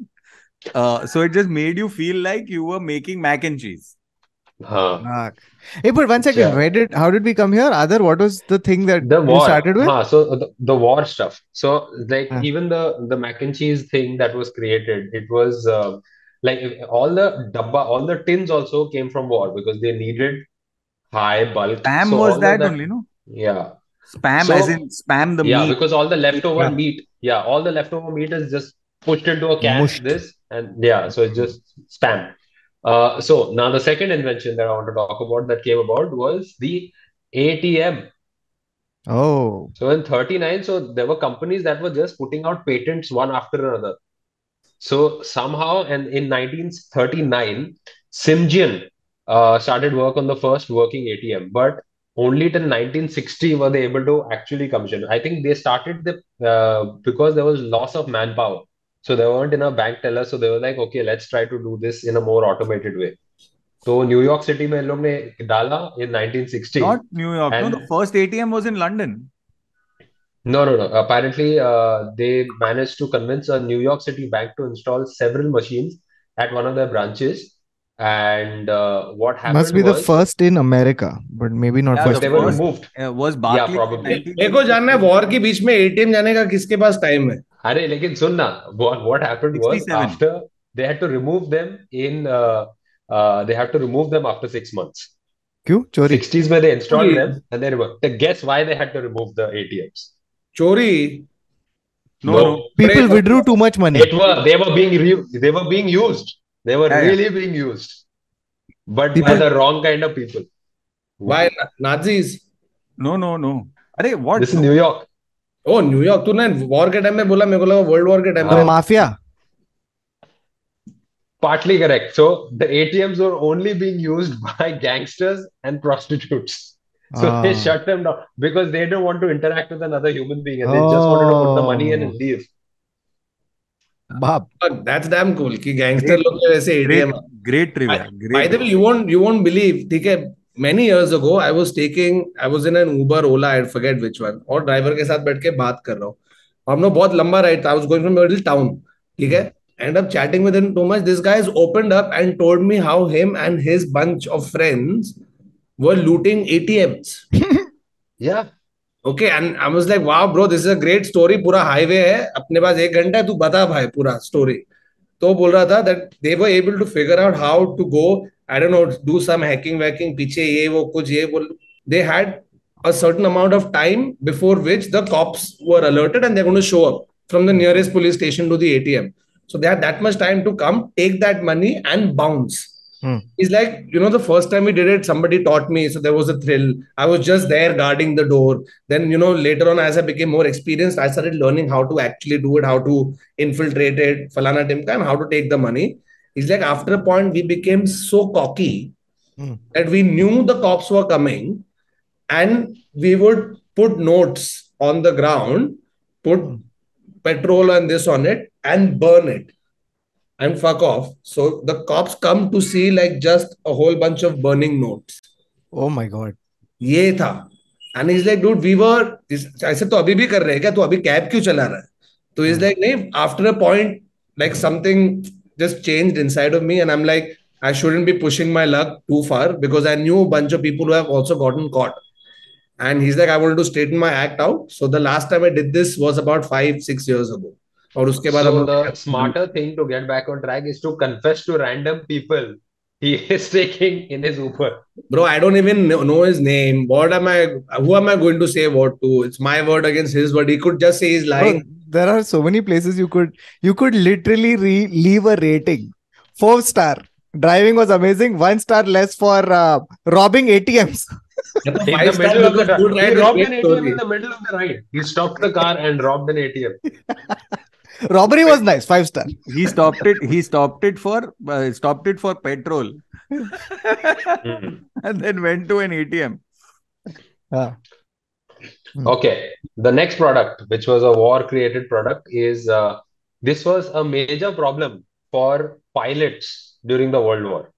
Uh, so it just made you feel like you were making mac and cheese. Huh. Ah. Hey, but one second. Yeah. Where did? How did we come here? Other, what was the thing that The you war. started with? Huh, so the, the war stuff. So like Huh. even the the mac and cheese thing that was created, it was uh, like all the dabba, all the tins also came from war because they needed high bulk. Spam So was all that of only, no? Yeah. Spam So- as in spam the Yeah, meat. because all the leftover Yeah. meat, yeah, all the leftover meat is just pushed into a can, Mushed. this, and yeah, so it's just spam. Uh, so now the second invention that I want to talk about that came about was the ATM. Oh, So in 39, so there were companies that were just putting out patents one after another. So somehow, and in 1939, Simjian uh, started work on the first working ATM, but only till 1960 were they able to actually commission. I think they started the uh, because there was loss of manpower. So there weren't enough bank tellers. So they were like, okay, let's try to do this in a more automated way. So New York City में इन लोग ने डाला in 1960. Not New York. No, And- the first ATM was in London. No, no, no. Apparently, uh, they managed to convince a New York City bank to install several machines at one of their branches. And uh, what happened must be the was first in America, but maybe not Yeah, first. they the were first- removed. Uh, was Barclays in probably. 1960? मेरे को जानना है war के बीच में ATM जाने का किसके पास time है अरे लेकिन सुन ना what what happened was 67. after they had to remove them in uh, uh, they had to remove them after six months. क्यों चोरी 60s में they installed Really? them and they removed. Then guess why they had to remove the ATMs? चोरी No, No. people withdrew too much money It were they were being re- they were being used. They were Yeah, yeah. really being used, but people, by the wrong kind of people. Why Nazis? No, no, no. अरे what? This is New York. ओ New York तूने war के time में बोला मेरे को लगा world war के टाइम में mafia Partly correct. So the ATMs were only being used by gangsters and prostitutes. So they Ah. shut them down because they didn't want to interact with another human being and they oh. just wanted to put the money in and Oh. leave. बाप that's damn cool कि gangster लोग के वैसे Great, great trivia. By the way, you won't you won't believe. ठीक है many years ago I was taking I was in an Uber Ola I forget which one और driver के साथ बैठ के बात कर रहा हूँ हम लोग बहुत लंबा राइड था I was going from middle town ठीक है end up chatting with him too much this guy has opened up and told me how him and his bunch of friends were looting ATMs Yeah. okay and I was like wow bro this is a great story पूरा highway है अपने पास एक घंटा है तू बता भाई पूरा स्टोरी तो बोल रहा था that they were able to figure out how to go I don't know do some hacking whacking पीछे ये वो कुछ ये वो they had a certain amount of time before which the cops were alerted and they're going to show up from the nearest police station to the ATM so they had that much time to come take that money and bounce Hmm. It's like, you know, the first time we did it, somebody taught me. So there was a thrill. I was just there guarding the door. Then, you know, later on, as I became more experienced, I started learning how to actually do it, how to infiltrate it, falana timka, and how to take the money. It's like after a point, we became so cocky Hmm. that we knew the cops were coming and we would put notes on the ground, put Hmm. petrol and this on it, and burn it and fuck off. So the cops come to see like just a whole bunch of burning notes. oh my god ये था and is like dude we were ऐसे तो अभी भी कर रहे हैं क्या तो अभी कैब क्यों चला रहा है तो इज लाइक नहीं after a point like something just changed inside of me and I am like I shouldn't be pushing my luck too far because I knew a bunch of people who have also gotten caught. And he's like, I wanted to straighten my act out. So the last time I did this was about five, six years ago. और उसके बाद हम So the smarter thing to get back on track is to confess to random people he is taking in his Uber. Bro, I don't even know his name. What am I? Who am I going to say what to? It's my word against his word. He could just say he's lying. Bro, there are so many places you could you could literally re- leave a rating four star driving was amazing one star less for uh, robbing atms In five the middle of the because good he ride robbed an ATM story. in the middle of the ride. He stopped the car and robbed an ATM. Robbery was nice five star He stopped it. He stopped it for uh, stopped it for petrol, and then went to an ATM. Ah. Okay, the next product, which was a war-created product, is uh, this was a major problem for pilots during the World War.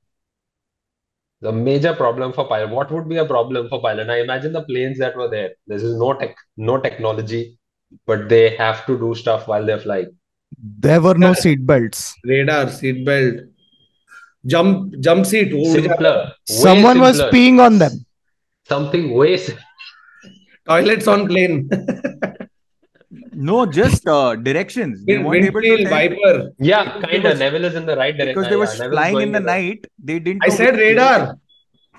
The major problem for pilot. What would be a problem for pilot? i imagine the planes that were there. This is no tech, no technology, but they have to do stuff while they're flying. There were no seat belts. Radar, seat belt, jump, jump seat. Oh, simpler. Someone simpler. was peeing on them. Something waste. Toilets on plane. no, just uh, directions. They weren't able to. Yeah, kind of. Neville is in the right direction. Because they were yeah, flying in the, night. They didn't. I said radar.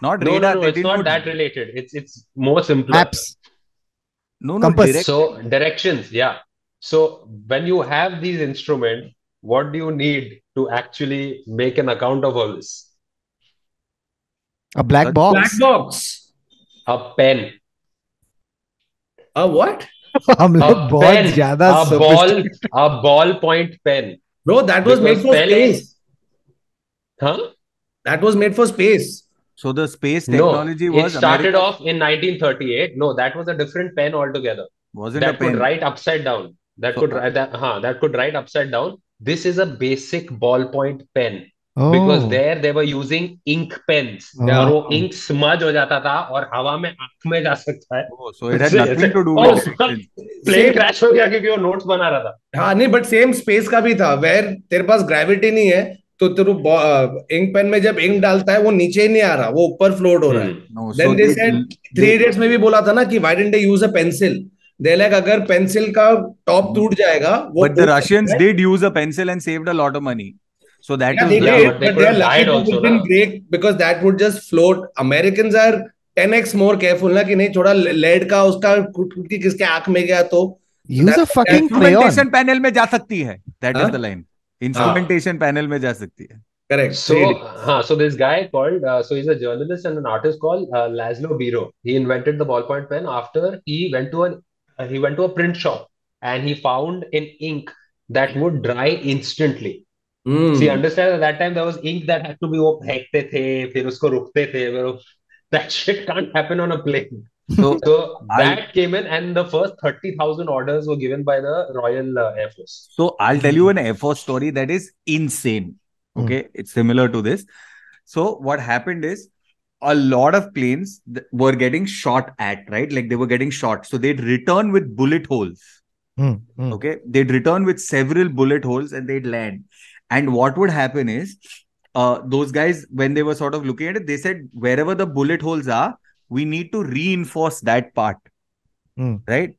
Not no, radar. No, no, it's not that related. It's it's more simple. Apps. No, no. Compass. direct- So directions, yeah. So when you have these instruments, what do you need to actually make an account of all this? A black A box. Black box. A pen, A what? हम a लोग बहुत pen, ज्यादा a ball, sophisticated- a ballpoint pen. Bro, that was made Because for पहले- space. Huh? That was made for space. So the space technology No, technology it was started America- off in 1938. No, that was a different pen altogether. wasn't a that could pen. write upside down. That So- could write that, huh, that could write upside down. This is a basic ballpoint pen Oh. because Oh. there they were using ink pens. Yeah. और वो ink smudge हो जाता था और हवा में आँख में जा सकता है Oh, so it had nothing to do Oh, with. Plane Same- crash हो गया क्योंकि वो नोट्स बना रहा था हाँ नहीं बट सेम स्पेस का भी था वेर तेरे पास ग्रेविटी नहीं है तो तेरे इंक पेन में जब इंक डालता है वो नीचे ही नहीं आ रहा वो ऊपर फ्लोट हो रहा है। Then they said Three Idiots में भी बोला था ना कि why didn't they use a pencil they like अगर पेंसिल का टॉप टूट जाएगा वो but the Russians did use a pencil and saved a lot of money so that is they are light also break because that would just float Americans are 10x more careful ना कि नहीं थोड़ा lead का उसका किसके आँख में गया तो। Use a fucking crayon panel में जा सकती है। That is the line Instrumentation panel में जा सकती है. Correct So, huh, so this guy called, uh, so he's a journalist and an artist called uh, Laszlo Biro. He invented the ballpoint pen after he went to an uh, he went to a print shop and he found an ink that would dry instantly. Hmm. See, understand at that time there was ink that had to be वो फेंकते थे, फिर उसको रुकते थे, फिर that shit can't happen on a plane. So So I- that came in, and the first 30,000 orders were given by the Royal uh, Air Force. So I'll tell you an Air Force story that is insane. Okay, it's similar to this. So what happened is a lot of planes th- were getting shot at, right? Like they were getting shot. So they'd return with bullet holes. Hmm, hmm. Okay, they'd return with several bullet holes and they'd land. And what would happen is, uh, those guys when they were sort of looking at it, they said wherever the bullet holes are, we need to reinforce that part, Hmm. right?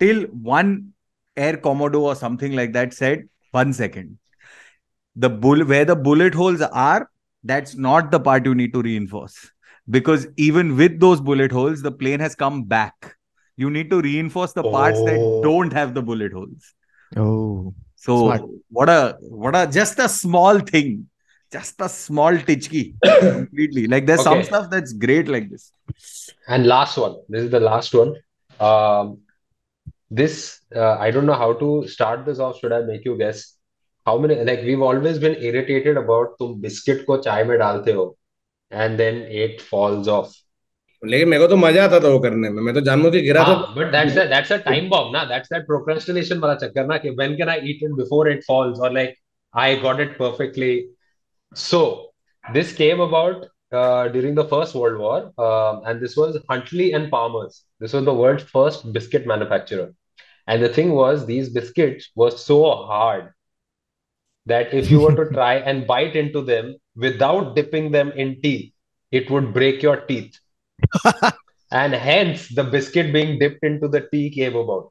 Till one air commodore or something like that said, one second, the bull where the bullet holes are, that's not the part you need to reinforce because even with those bullet holes, the plane has come back. You need to reinforce the parts that Oh. don't have the bullet holes. Oh. So Smart. what a what a just a small thing, just a small titchki completely. Like there's okay. some stuff that's great like this. And last one. This is the last one. Um, this uh, I don't know how to start this off. Should I make you guess? How many? Like we've always been irritated about तुम biscuit को चाय में डालते हो, and then it falls off. लेकिन मेरे को तो मज़ा आता था वो करने में मैं तो जानबूझ के गिरा था हाँ, but that's a that's a time bomb, ना? That's that procrastination वाला चक्कर ना कि when can I eat it before it falls or like I got it perfectly. So this came about uh, during the First World War, um, and this was Huntley and Palmer's. This was the world's first biscuit manufacturer. And the thing was, these biscuits were so hard that if you were to try and bite into them without dipping them in tea, it would break your teeth. And hence, the biscuit being dipped into the tea came about.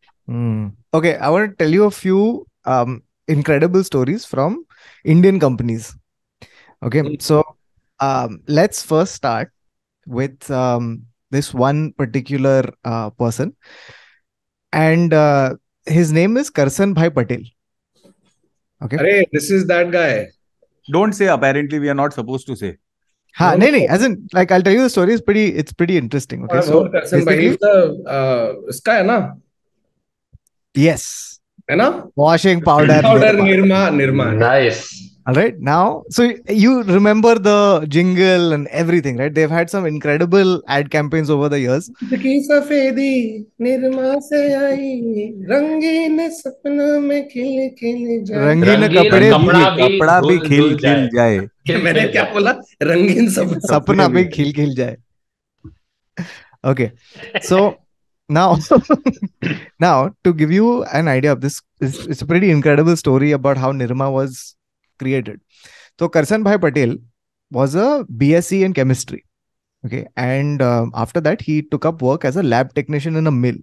Mm. Okay, I want to tell you a few um, incredible stories from Indian companies. Okay, mm-hmm. so um, let's first start with um, this one particular uh, person, and uh, his name is Karsan Bhai Patel. Okay, Array, this is that guy. Don't say. Apparently, we are not supposed to say. Ha, no, no, as in, like, I'll tell you the story is pretty, it's pretty interesting. Okay, ah, so Karsan Bhai the, uh, this guy, na? yes, है ना washing powder. powder Nirma. Nirma Nirma. Nice. All right. Now, so you remember the jingle and everything, right? They've had some incredible ad campaigns over the years. की सफेदी निरमा से आई रंगीन सपना में खिल खिल जाए रंगीन रंगीन कपड़े कपड़ा भी कपड़ा भी धुल- खिल धुल खिल जाए। जाए मैंने क्या बोला रंगीन सपना सपना में खिल खिल जाए. Okay. So now, now to give you an idea of this, it's, it's a pretty incredible story about how Nirma was created. So Karsan Bhai Patel was a BSc in chemistry. Okay. And um, after that, he took up work as a lab technician in a mill.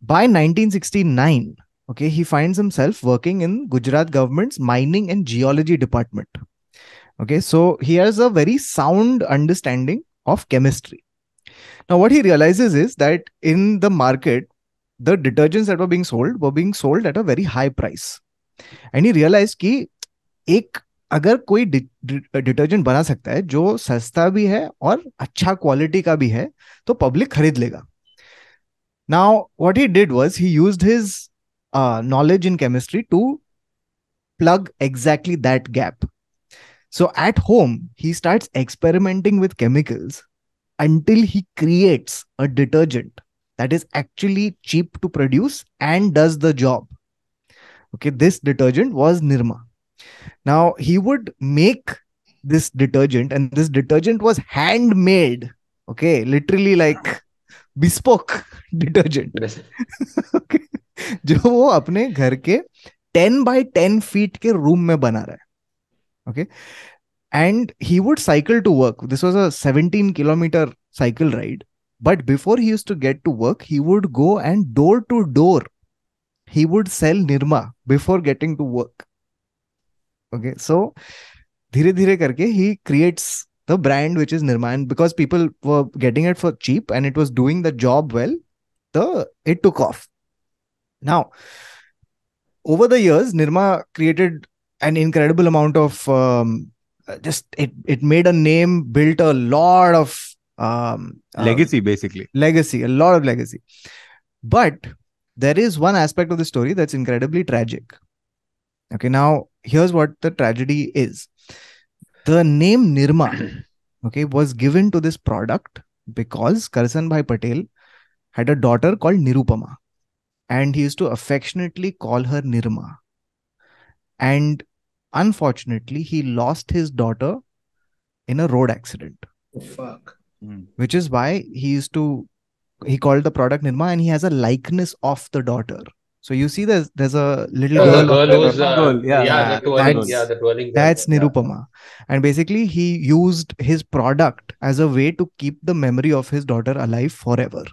By 1969, okay, he finds himself working in Gujarat government's mining and geology department. Okay. So he has a very sound understanding of chemistry. Now, what he realizes is that in the market, the detergents that were being sold were being sold at a very high price. And he realized कि एक अगर कोई detergent बना सकता है जो सस्ता भी है और अच्छा क्वालिटी का भी है तो पब्लिक खरीद लेगा now what he did was he used his knowledge in chemistry to plug exactly that gap so at home he starts experimenting with chemicals until he creates a detergent that is actually cheap to produce and does the job. Okay, this detergent was Nirma. Now he would make this detergent, and this detergent was handmade. Okay, literally like bespoke detergent. okay, जो वो अपने घर के 10 by 10 feet के room में बना रहा है okay and he would cycle to work. This was a 17 kilometer cycle ride. But before he used to get to work he would go and door to door he would sell nirma before getting to work. Okay so dhire dhire karke he creates the brand which is nirma. And because people were getting it for cheap and it was doing the job well the it took off. Now over the years nirma created an incredible amount of um, just it it made a name built a lot of um uh, legacy basically. legacy a lot of legacy. But there is one aspect of the story that's incredibly tragic. Okay now here's what the tragedy is. The name nirma okay was given to this product because karsan bhai patel had a daughter called nirupama and he used to affectionately call her nirma. And unfortunately he lost his daughter in a road accident Oh, fuck. which is why he used to he called the product nirma and he has a likeness of the daughter so you see there's there's a little Oh, girl, the girl who's uh, Girl, yeah. yeah, Yeah, the twirling, that's- yeah, the twirling. girl, that's yeah. nirupama and basically he used his product as a way to keep the memory of his daughter alive forever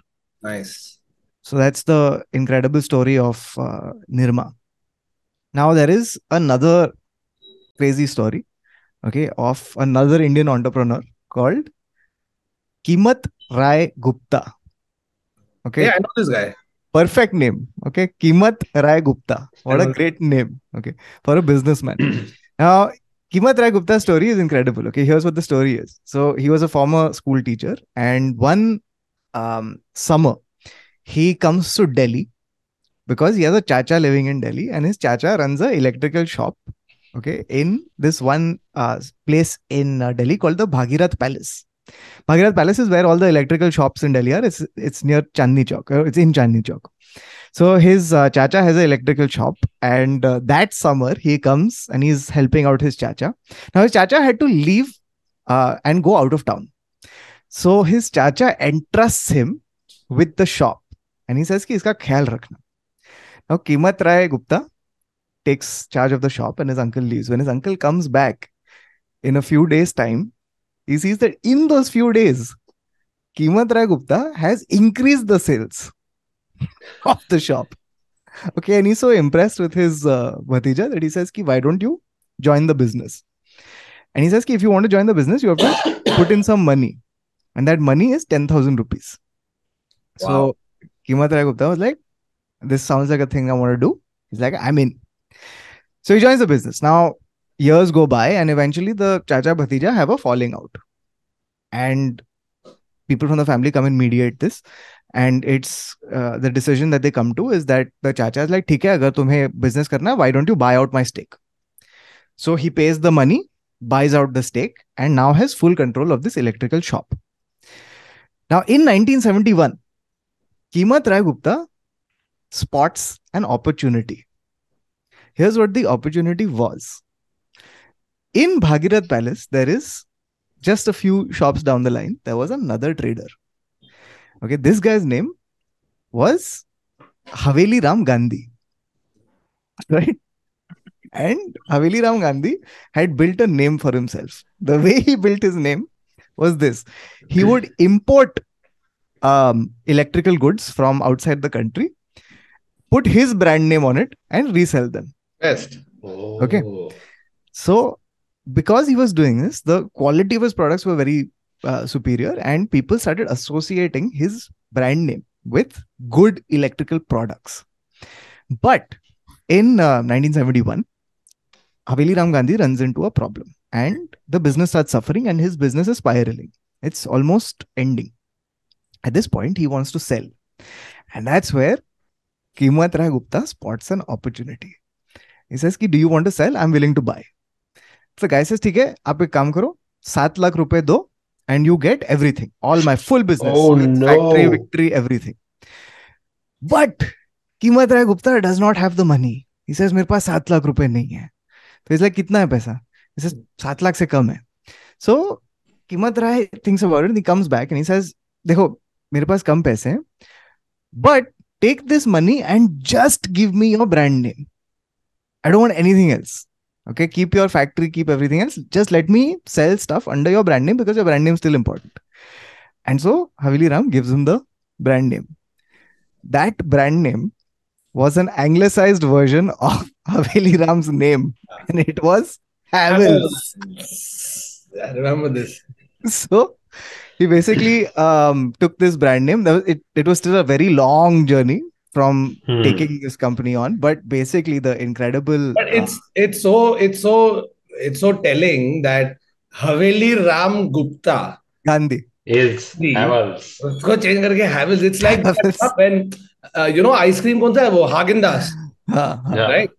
Nice. so that's the incredible story of uh, nirma now there is another crazy story okay of another indian entrepreneur called kimat rai gupta okay? Yeah, I know this guy. perfect name okay? Kimat rai gupta. What a great name okay for a businessman. Now kimat rai gupta's story is incredible okay? Here's what the story is. So he was a former school teacher and one um, summer he comes to delhi because he has a chacha living in delhi and his chacha runs a electrical shop okay, in this one uh, place in uh, Delhi called the Bhagirath Palace. Bhagirath Palace is where all the electrical shops in Delhi are. It's it's near Chandni Chowk. Uh, it's in Chandni Chowk. So his uh, chacha has an electrical shop, and uh, that summer he comes and he's helping out his chacha. Now his chacha had to leave uh, and go out of town, so his chacha entrusts him with the shop, and he says, "Ki iska khayal rakhna." Now Kimat Rai Gupta takes charge of the shop, and his uncle leaves. When his uncle comes back in a few days' time, he sees that in those few days, Kimat Rai Gupta has increased the sales of the shop. Okay, and he's so impressed with his uh, Bhatija that he says, Ki, why don't you join the business? And he says, Ki, if you want to join the business, you have to put in some money. And that money is 10,000 rupees. So Kimat Rai Gupta was like, this sounds like a thing I want to do. He's like, I'm in. So he joins the business. Now, years go by, and eventually the Chacha Bhatija have a falling out. And people from the family come and mediate this. And it's uh, the decision that they come to is that the Chacha is like, hai, agar tumhe business karna, why don't you buy out my stake? So he pays the money, buys out the stake, and now has full control of this electrical shop. Now, in 1971, Kimat Rai Gupta spots an opportunity Here's what the opportunity was. In Bhagirath Palace, there is just a few shops down the line, there was another trader. Okay, this guy's name was Haveli Ram Gandhi. Right? And Haveli Ram Gandhi had built a name for himself. The way he built his name was this he would import um, electrical goods from outside the country, put his brand name on it, and resell them. Best. Okay. Oh. So, because he was doing this, the quality of his products were very uh, superior, and people started associating his brand name with good electrical products. But in uh, 1971, Haveli Ram Gandhi runs into a problem, and the business starts suffering, and his business is spiraling. It's almost ending. At this point, he wants to sell, and that's where Kimat Rai Gupta spots an opportunity. He says do you want sell I am willing to buy तो गाय ठीक है आप एक काम करो सात लाख रुपए दो and you get everything all my full business factory victory everything but Kimat Rai Gupta does not have the money he मेरे पास सात लाख रुपए नहीं है. तो इसलिए कितना है पैसा? इसे सात लाख से कम है. So so, Kimat Rai things about it comes back and he says देखो मेरे पास कम पैसे हैं but take this money and just give me your brand name I don't want anything else Okay, keep your factory, keep everything else. Just let me sell stuff under your brand name because your brand name is still important. And so Haveli Ram gives him the brand name. That brand name was an anglicized version of Haveli Ram's name, and it was Havells. I remember this. So he basically um, took this brand name. It, it was still a very long journey from hmm. taking this company on but basically the incredible but it's uh, it's so it's so it's so telling that haveli ram gupta gandhi. Is Havels. उसको change करके Havells it's like when you know ice cream कौन सा है वो? Haagen Dazs right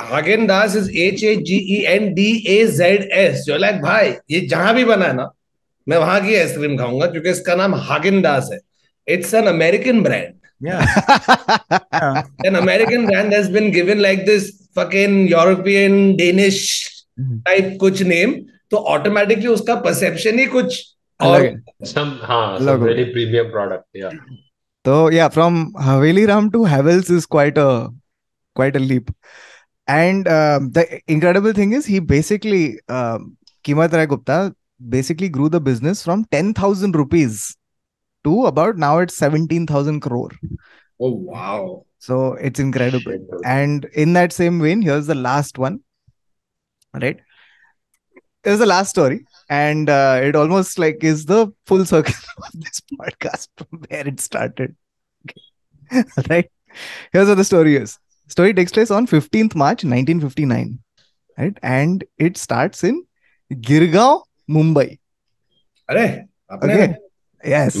Haagen Dazs is H A G E N D A Z S जो लाइक भाई ये जहाँ भी बना है ना मैं वहाँ की आइसक्रीम खाऊँगा क्योंकि इसका नाम हागेन दास है. It's an American brand Yeah. yeah. An American brand has been given like this fucking European, Danish type कुछ नेम तो ऑटोमेटिकली उसका परसेप्शन ही कुछ और या तो या from Haveli Ram to Havells is quite a quite a leap and the incredible thing is he basically Kimat Rai Gupta basically grew the business from 10000 rupees to about now it's 17,000 crore. Oh, wow. So it's incredible. Shit. And in that same vein, here's the last one. Right? There's the last story. And uh, it almost like is the full circle of this podcast from where it started. Okay. right? Here's what the story is. Story takes place on 15th March 1959. Right? And it starts in Girgaon, Mumbai. Are, okay. Yes.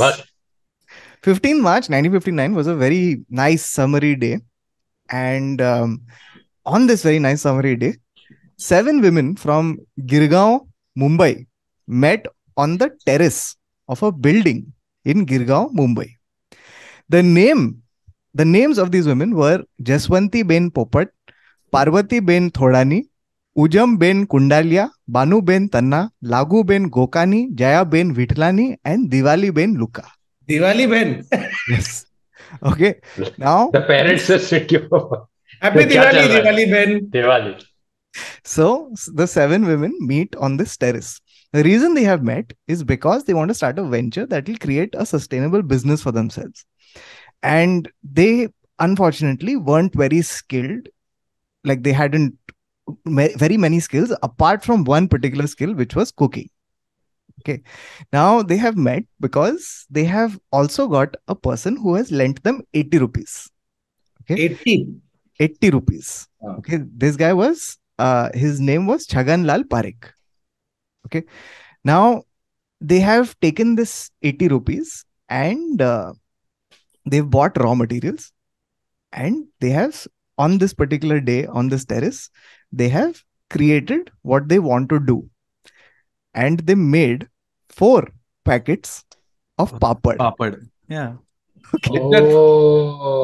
15 March 1959 was a very nice summery day. And um, on this very nice summery day, seven women from Girgaon, Mumbai met on the terrace of a building in Girgaon, Mumbai. The name, the names of these women were Jaswanti Ben Popat, Parvati Ben Thodani, Ujam Ben Kundalia, Banu Ben Tanna, Lagu Ben Gokani, Jaya Ben Vitlani, and Diwali Ben Luka. Diwali Ben. yes. Okay. Now the parents are set you. Happy Diwali, Diwali Ben. Diwali. So the seven women meet on this terrace. The reason they have met is because they want to start a venture that will create a sustainable business for themselves. And they unfortunately weren't very skilled, like they hadn't very many skills apart from one particular skill, which was cooking. Okay. Now they have met because they have also got a person who has lent them 80 rupees. Okay. 80 80 rupees. Ah. Okay, this guy was uh, his name was Chagan Lal Parekh. Okay, now they have taken this 80 rupees and uh, they've bought raw materials and they have on this particular day on this terrace they have created what they want to do and they made four packets of papad Papad. Yeah. Okay. Oh.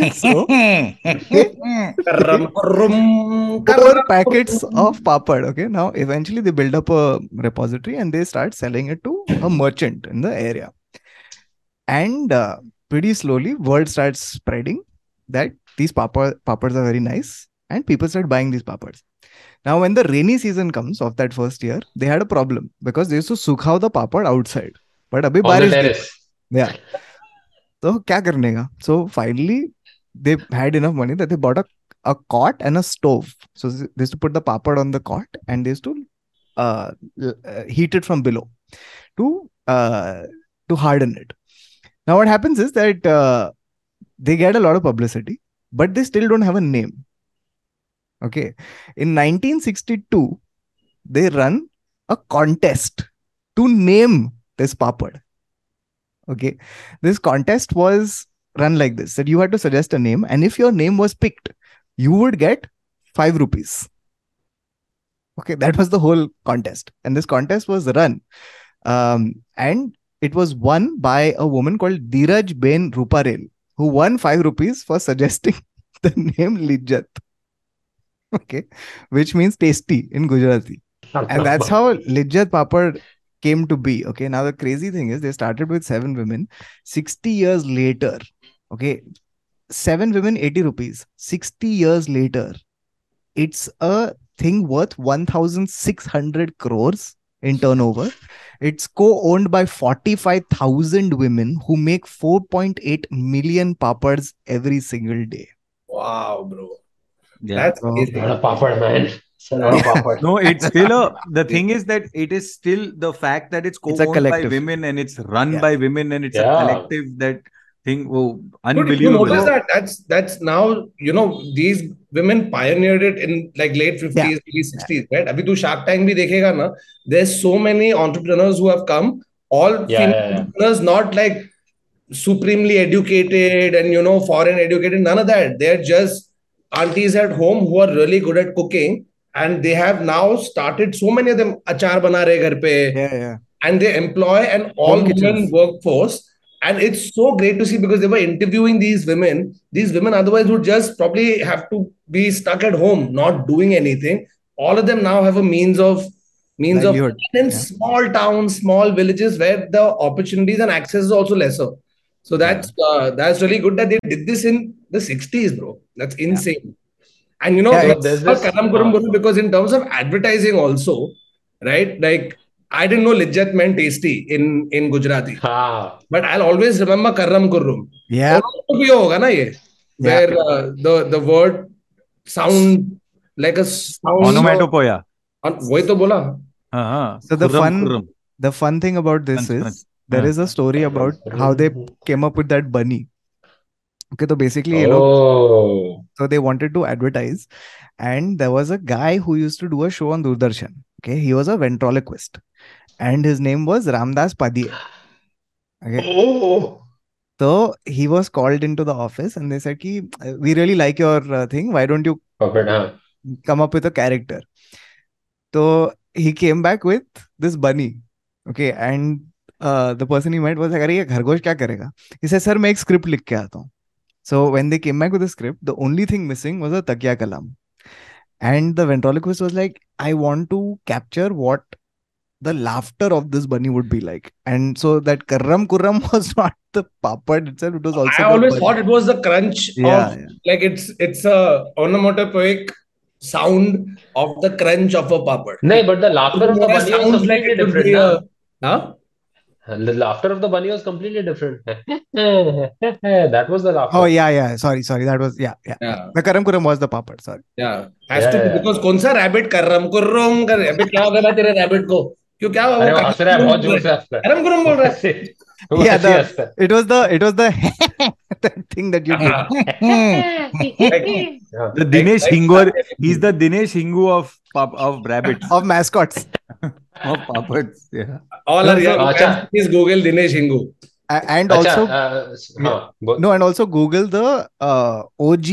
So- Karram, kurrum, four packets of papad okay now eventually they build up a repository and they start selling it to a merchant in the area and uh, pretty slowly word starts spreading that these papa papads are very nice and people start buying these papads now, when the rainy season comes of that first year, they had a problem because they used to soak out the papad outside. But abhi barish. Yeah. So kya karne ka? So finally, they had enough money that they bought a, a cot and a stove. So they used to put the papad on the cot and they used to uh, uh heat it from below to uh, to harden it. Now what happens is that uh, they get a lot of publicity, but they still don't have a name. Okay. In 1962, they run a contest to name this papad. Okay. This contest was run like this that you had to suggest a name, and if your name was picked, you would get five rupees. Okay, that was the whole contest. And this contest was run. Um, and it was won by a woman called Dheeraj Ben Ruparel, who won five rupees for suggesting the name Lijjat. Okay, which means tasty in Gujarati and that's how Lijjat Papad came to be. Okay. Now, the crazy thing is they started with seven women. 60 years later, okay, seven women, 80 rupees. 60 years later, it's a thing worth 1,600 crores in turnover. It's co owned by 45,000 women who make 4.8 million papads every single day. Wow, bro. Yeah. That's Oh, crazy. Not a papad, man. It's not a papad. No, it's still a. The thing is that it is still the fact that it's It's co-owned by women and it's run Yeah. by women and it's Yeah. a collective that thing. Oh, Dude, you unbelievable. notice that that's that's now you know these women pioneered it in like late 50s, Yeah. early 60s, right? Abhi tu Shark Tank bhi dekhega na. There's so many entrepreneurs who have come, all Yeah, female yeah, yeah. entrepreneurs, not like supremely educated and you know foreign educated. None of that. They're just aunties at home who are really good at cooking, and they have now started. So many of them achar bana rahe ghar pe Yeah, yeah. and they employ an all women workforce. And it's so great to see because they were interviewing these women. These women otherwise would just probably have to be stuck at home, not doing anything. All of them now have a means of means Livelihood, of in yeah. small towns, small villages where the opportunities and access is also lesser. So that's uh, that's really good that they did this in the 60s, bro. That's insane. And you know, yeah, this, Karam uh, because in terms of advertising also, right? Like I didn't know Lijjat meant tasty in, in Gujarati. But I'll always remember Karram Kurram. Yeah. Where uh, the, the word sound like a sound. Onomatopoeia. वही तो बोला uh-huh. so the fun the fun thing about this is there is a story about how they came up with that bunny. Okay, so basically, you know, oh, so they wanted to advertise, and there was a guy who used to do a show on Doordarshan. Okay, he was a ventriloquist, and his name was Ramdas Padhye. Okay, oh, so he was called into the office, and they said, "Ki we really like your uh, thing. Why don't you puppet, huh? come up with a character?" So he came back with this bunny. Okay, and the person he met was अरे ये खरगोश क्या करेगा इसे sir मैं एक script लिख के आता हूँ so when they came back with the script the only thing missing was a तकिया कलाम and the ventriloquist was like I want to capture what the laughter of this bunny would be like. And so that Karram Kurram was not the papad itself, it was also. I always bunny. thought it was the crunch yeah, of yeah. like it's it's a onomatopoeic sound of the crunch of a papad. No, but the laughter of the bunny was completely different. A, huh? The laughter of the bunny was completely different. that was the laughter. Oh, yeah, yeah. Sorry, sorry. That was, yeah, yeah. Yeah. The karam kuram was the papad. Sorry. Yeah, has Yeah, to be yeah. because कौन सा rabbit karam Kurram कर rabbit क्या हो गया तेरे rabbit को क्यों क्या हुआ अरे है बहुत ज़ोर से रहा कर्रम बोल रहा है है yeah, the, it was the it was the the thing that you uh-huh. did. the Dinesh like, Hingu, he's the Dinesh Hingu of of rabbits of mascots of puppets. Yeah, all are yeah. Uh, Acha. Please Google Dinesh Hingu. And also, uh, no, no, and also Google the uh, OG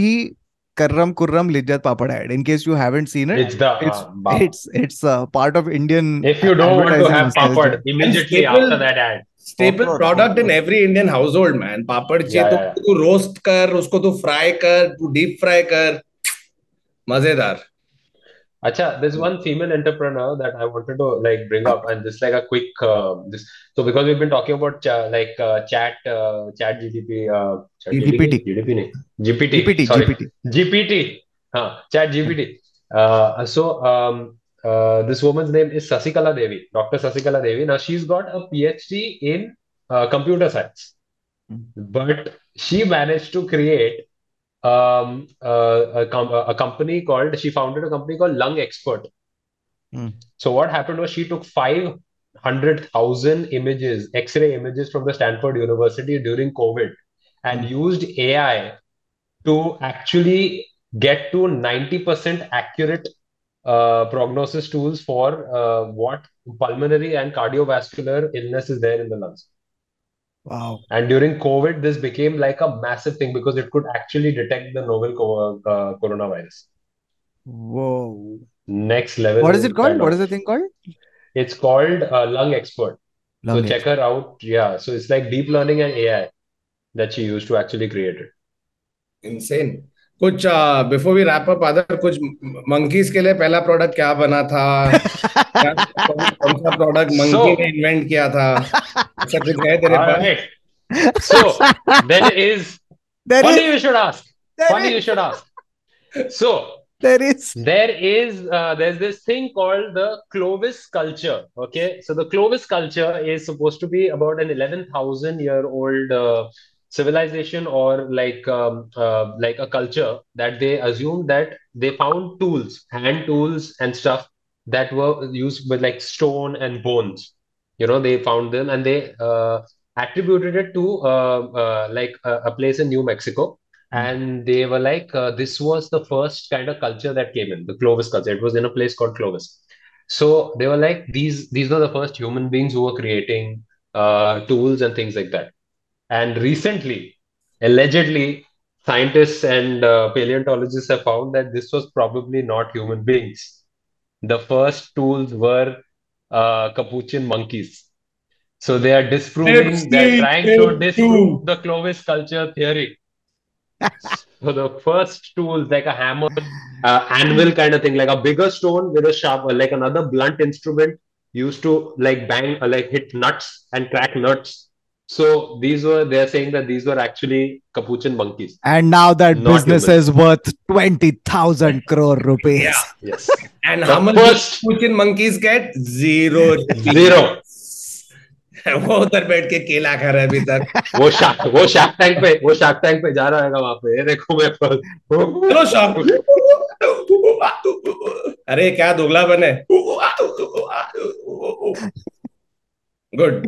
Karram Kurram Lijjat Papad ad. In case you haven't seen it, it's the uh, it's uh, it's, it's uh, part of Indian. If you don't want to have papad immediately staple, after that ad, Papad, product in papad. every Indian household, man. पापड़ चाहिए तो. तू roast कर उसको तू fry कर तू deep fry कर मज़ेदार Acha, there's one female entrepreneur that I wanted to like bring up, and just like a quick uh, this. So because we've been talking about cha- like uh, chat, uh, chat GDP, uh, chat GPT. GDP, नहीं, GPT, GPT, sorry, GPT. GPT, huh, chat GPT. Uh, so um, uh, this woman's name is Sasikala Devi, Dr. Sasikala Devi. Now she's got a PhD in uh, computer science, but she managed to create um, uh, a, com- a company called, she founded a company called Lung Expert. Hmm. So what happened was she took 500,000 images, X-ray images from the Stanford University during COVID and used AI to actually get to 90% accurate prognosis tools for uh, what pulmonary and cardiovascular illness is there in the lungs. Wow. And during COVID, this became like a massive thing because it could actually detect the novel co- uh, coronavirus. Whoa. Next level. What is it called? kind What of- is the thing called? It's called uh, Lung Expert. Lung so check her out. Yeah. So it's like deep learning and AI that she used to actually create it. insane कुछ before we wrap up other कुछ monkeys के लिए पहला product क्या बना था? कौन सा प्रोडक्ट मंकी ने इन्वेंट किया था? सब कुछ है तेरे पास। So there is there is you should ask funny you should ask so there is there is there is this thing called the Clovis culture okay so the Clovis culture is supposed to be about an 11000 year old civilization or like um, uh, like a culture that they assumed that they found tools, hand tools and stuff that were used with like stone and bones. You know, they found them and they uh, attributed it to uh, uh, like a, a place in New Mexico. And they were like uh, this was the first kind of culture that came in the clovis culture. It was in a place called clovis. So they were like these these were the first human beings who were creating uh, tools and things like that and recently allegedly scientists and uh, paleontologists have found that this was probably not human beings. The first tools were uh, capuchin monkeys. So they are disproving they're trying to disprove the clovis culture theory. So the first tool is like a hammer, uh, anvil kind of thing, like a bigger stone with a sharp, like another blunt instrument used to like bang, like hit nuts and crack nuts. So these were they're saying that these were actually capuchin monkeys. And now that Not business human. is worth 20,000 crore rupees. Yeah. Yes, And The how much first- Putin monkeys get? Zero. zero. वो उधर बैठ के केला खा रहा है अभी तक वो शार्क वो शार्क टैंक पे वो शार्क टैंक पे जा रहा है वहाँ पे देखो मैं चलो शॉप अरे क्या दुगला बने good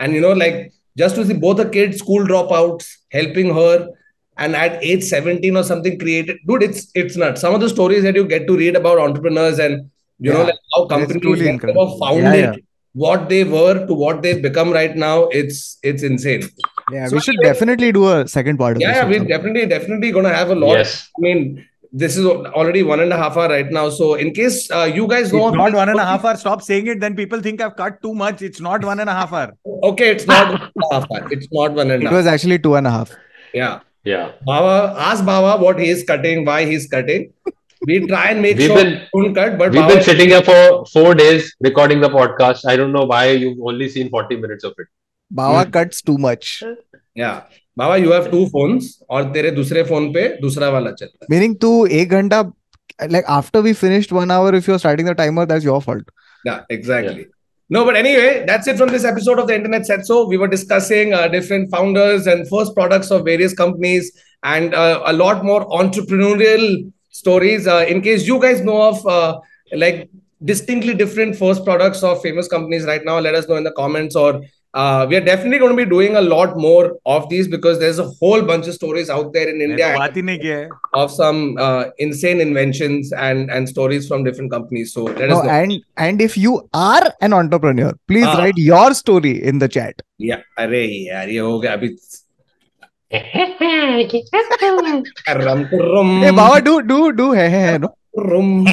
and you know like just to see both the kids school dropouts helping her and at age 17 or something created dude it's it's nuts. Some of the stories that you get to read about entrepreneurs and you know like how companies truly were founded Yeah, yeah. what they were to what they've become right now it's it's insane. Yeah, So we should anyway- definitely do a second part of yeah, this. yeah we're definitely definitely gonna have a lot. Yes. I mean, this is already one and a half hour right now. So, in case uh, you guys know, It's not one and a half hour. Stop saying it. Then people think I've cut too much. It's not one and a half hour. Okay, it's not one and a half hour. It's not one and It half. was actually two and a half. Yeah, yeah Baba, ask Baba what he is cutting, why he's cutting. We try and make We've sure been- we don't cut, but we've Baba, been sitting here for four days recording the podcast I don't know why you've only seen 40 minutes of it Bawa Hmm. cuts too much. yeah, बाबा you have two phones और तेरे दूसरे phone पे दूसरा वाला चल रहा Meaning to एक घंटा like after we finished one hour, if you're starting the timer, that's your fault. है yeah exactly no but anyway that's it from this episode of the internet said so we were discussing uh, different founders and first products of various companies and uh, a lot more entrepreneurial stories uh, in case you guys know of uh, like distinctly different first products of famous companies right now let us know in the comments or uh, we are definitely going to be doing a lot more of these because there's a whole bunch of stories out there in India of some uh, insane inventions and and stories from different companies. So let no, know. And and if you are an entrepreneur, please uh, write your story in the chat. Yeah, अरे यार ये हो गया अभी rum rum. Hey, Baba, do do do hey hey no. Rum.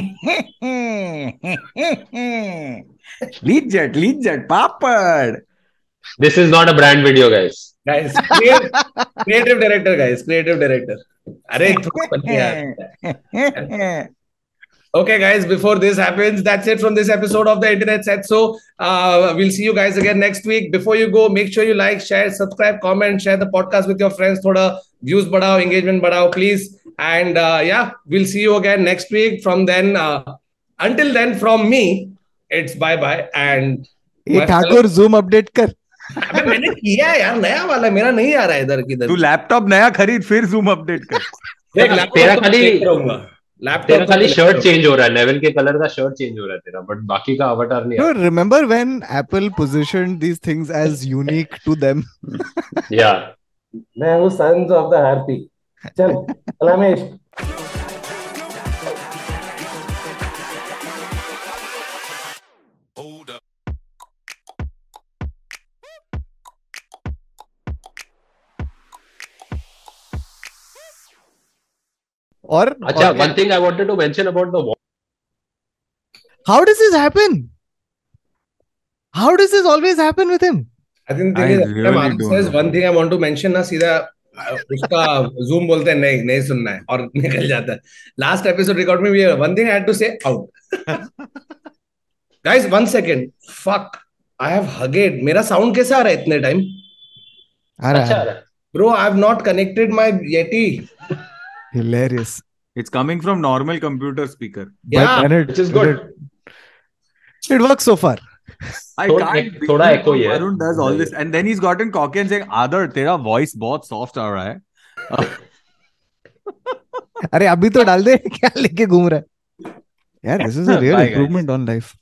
Lijjat, Lijjat, papad. This is not a brand video, guys. Guys, creative, creative director, guys, creative director. Are Okay, guys, before this happens, that's it from this episode of the Internet Said. So, uh, we'll see you guys again next week. Before you go, make sure you like, share, subscribe, comment, share the podcast with your friends. Thoda views badao, engagement badao, please. And uh, yeah, we'll see you again next week. From then, uh, until then, from me, it's bye bye. And ये Thakur zoom update कर अबे मैंने किया है यार नया वाला मेरा नहीं आ रहा है इधर किधर तू लैपटॉप नया खरीद फिर जूम अपडेट कर। देख तेरा तो खाली- लैपटॉप तेरा तो खाली शर्ट चेंज हो रहा है नेवल के कलर का शर्ट चेंज हो रहा है तेरा बट बाकी का अवतार नहीं? या मैं हूँ सन्स ऑफ़ द हार्पी चल और अच्छा one thing I wanted to mention about the how does this happen how does this always happen with him I think this is one thing I want to mention ना सीधा उसका zoom बोलते हैं नहीं नहीं सुनना है और निकल जाता है। लास्ट एपिसोड रिकॉर्ड में भी one thing I had to say out guys one second fuck I have hugged मेरा साउंड कैसा आ रहा है इतने टाइम आ रहा है। Bro I have not connected my Yeti Hilarious. It's coming from normal computer speaker But and it, Which is good. It, it works so far. I थोड़ा- can't थोड़ा echo ही है। Varun does all this and then he's gotten cocky and saying Aadar तेरा voice बहुत soft आ रहा है अरे अभी तो डाल दे क्या लेके घूम रहा है यार this is a real. Improvement on life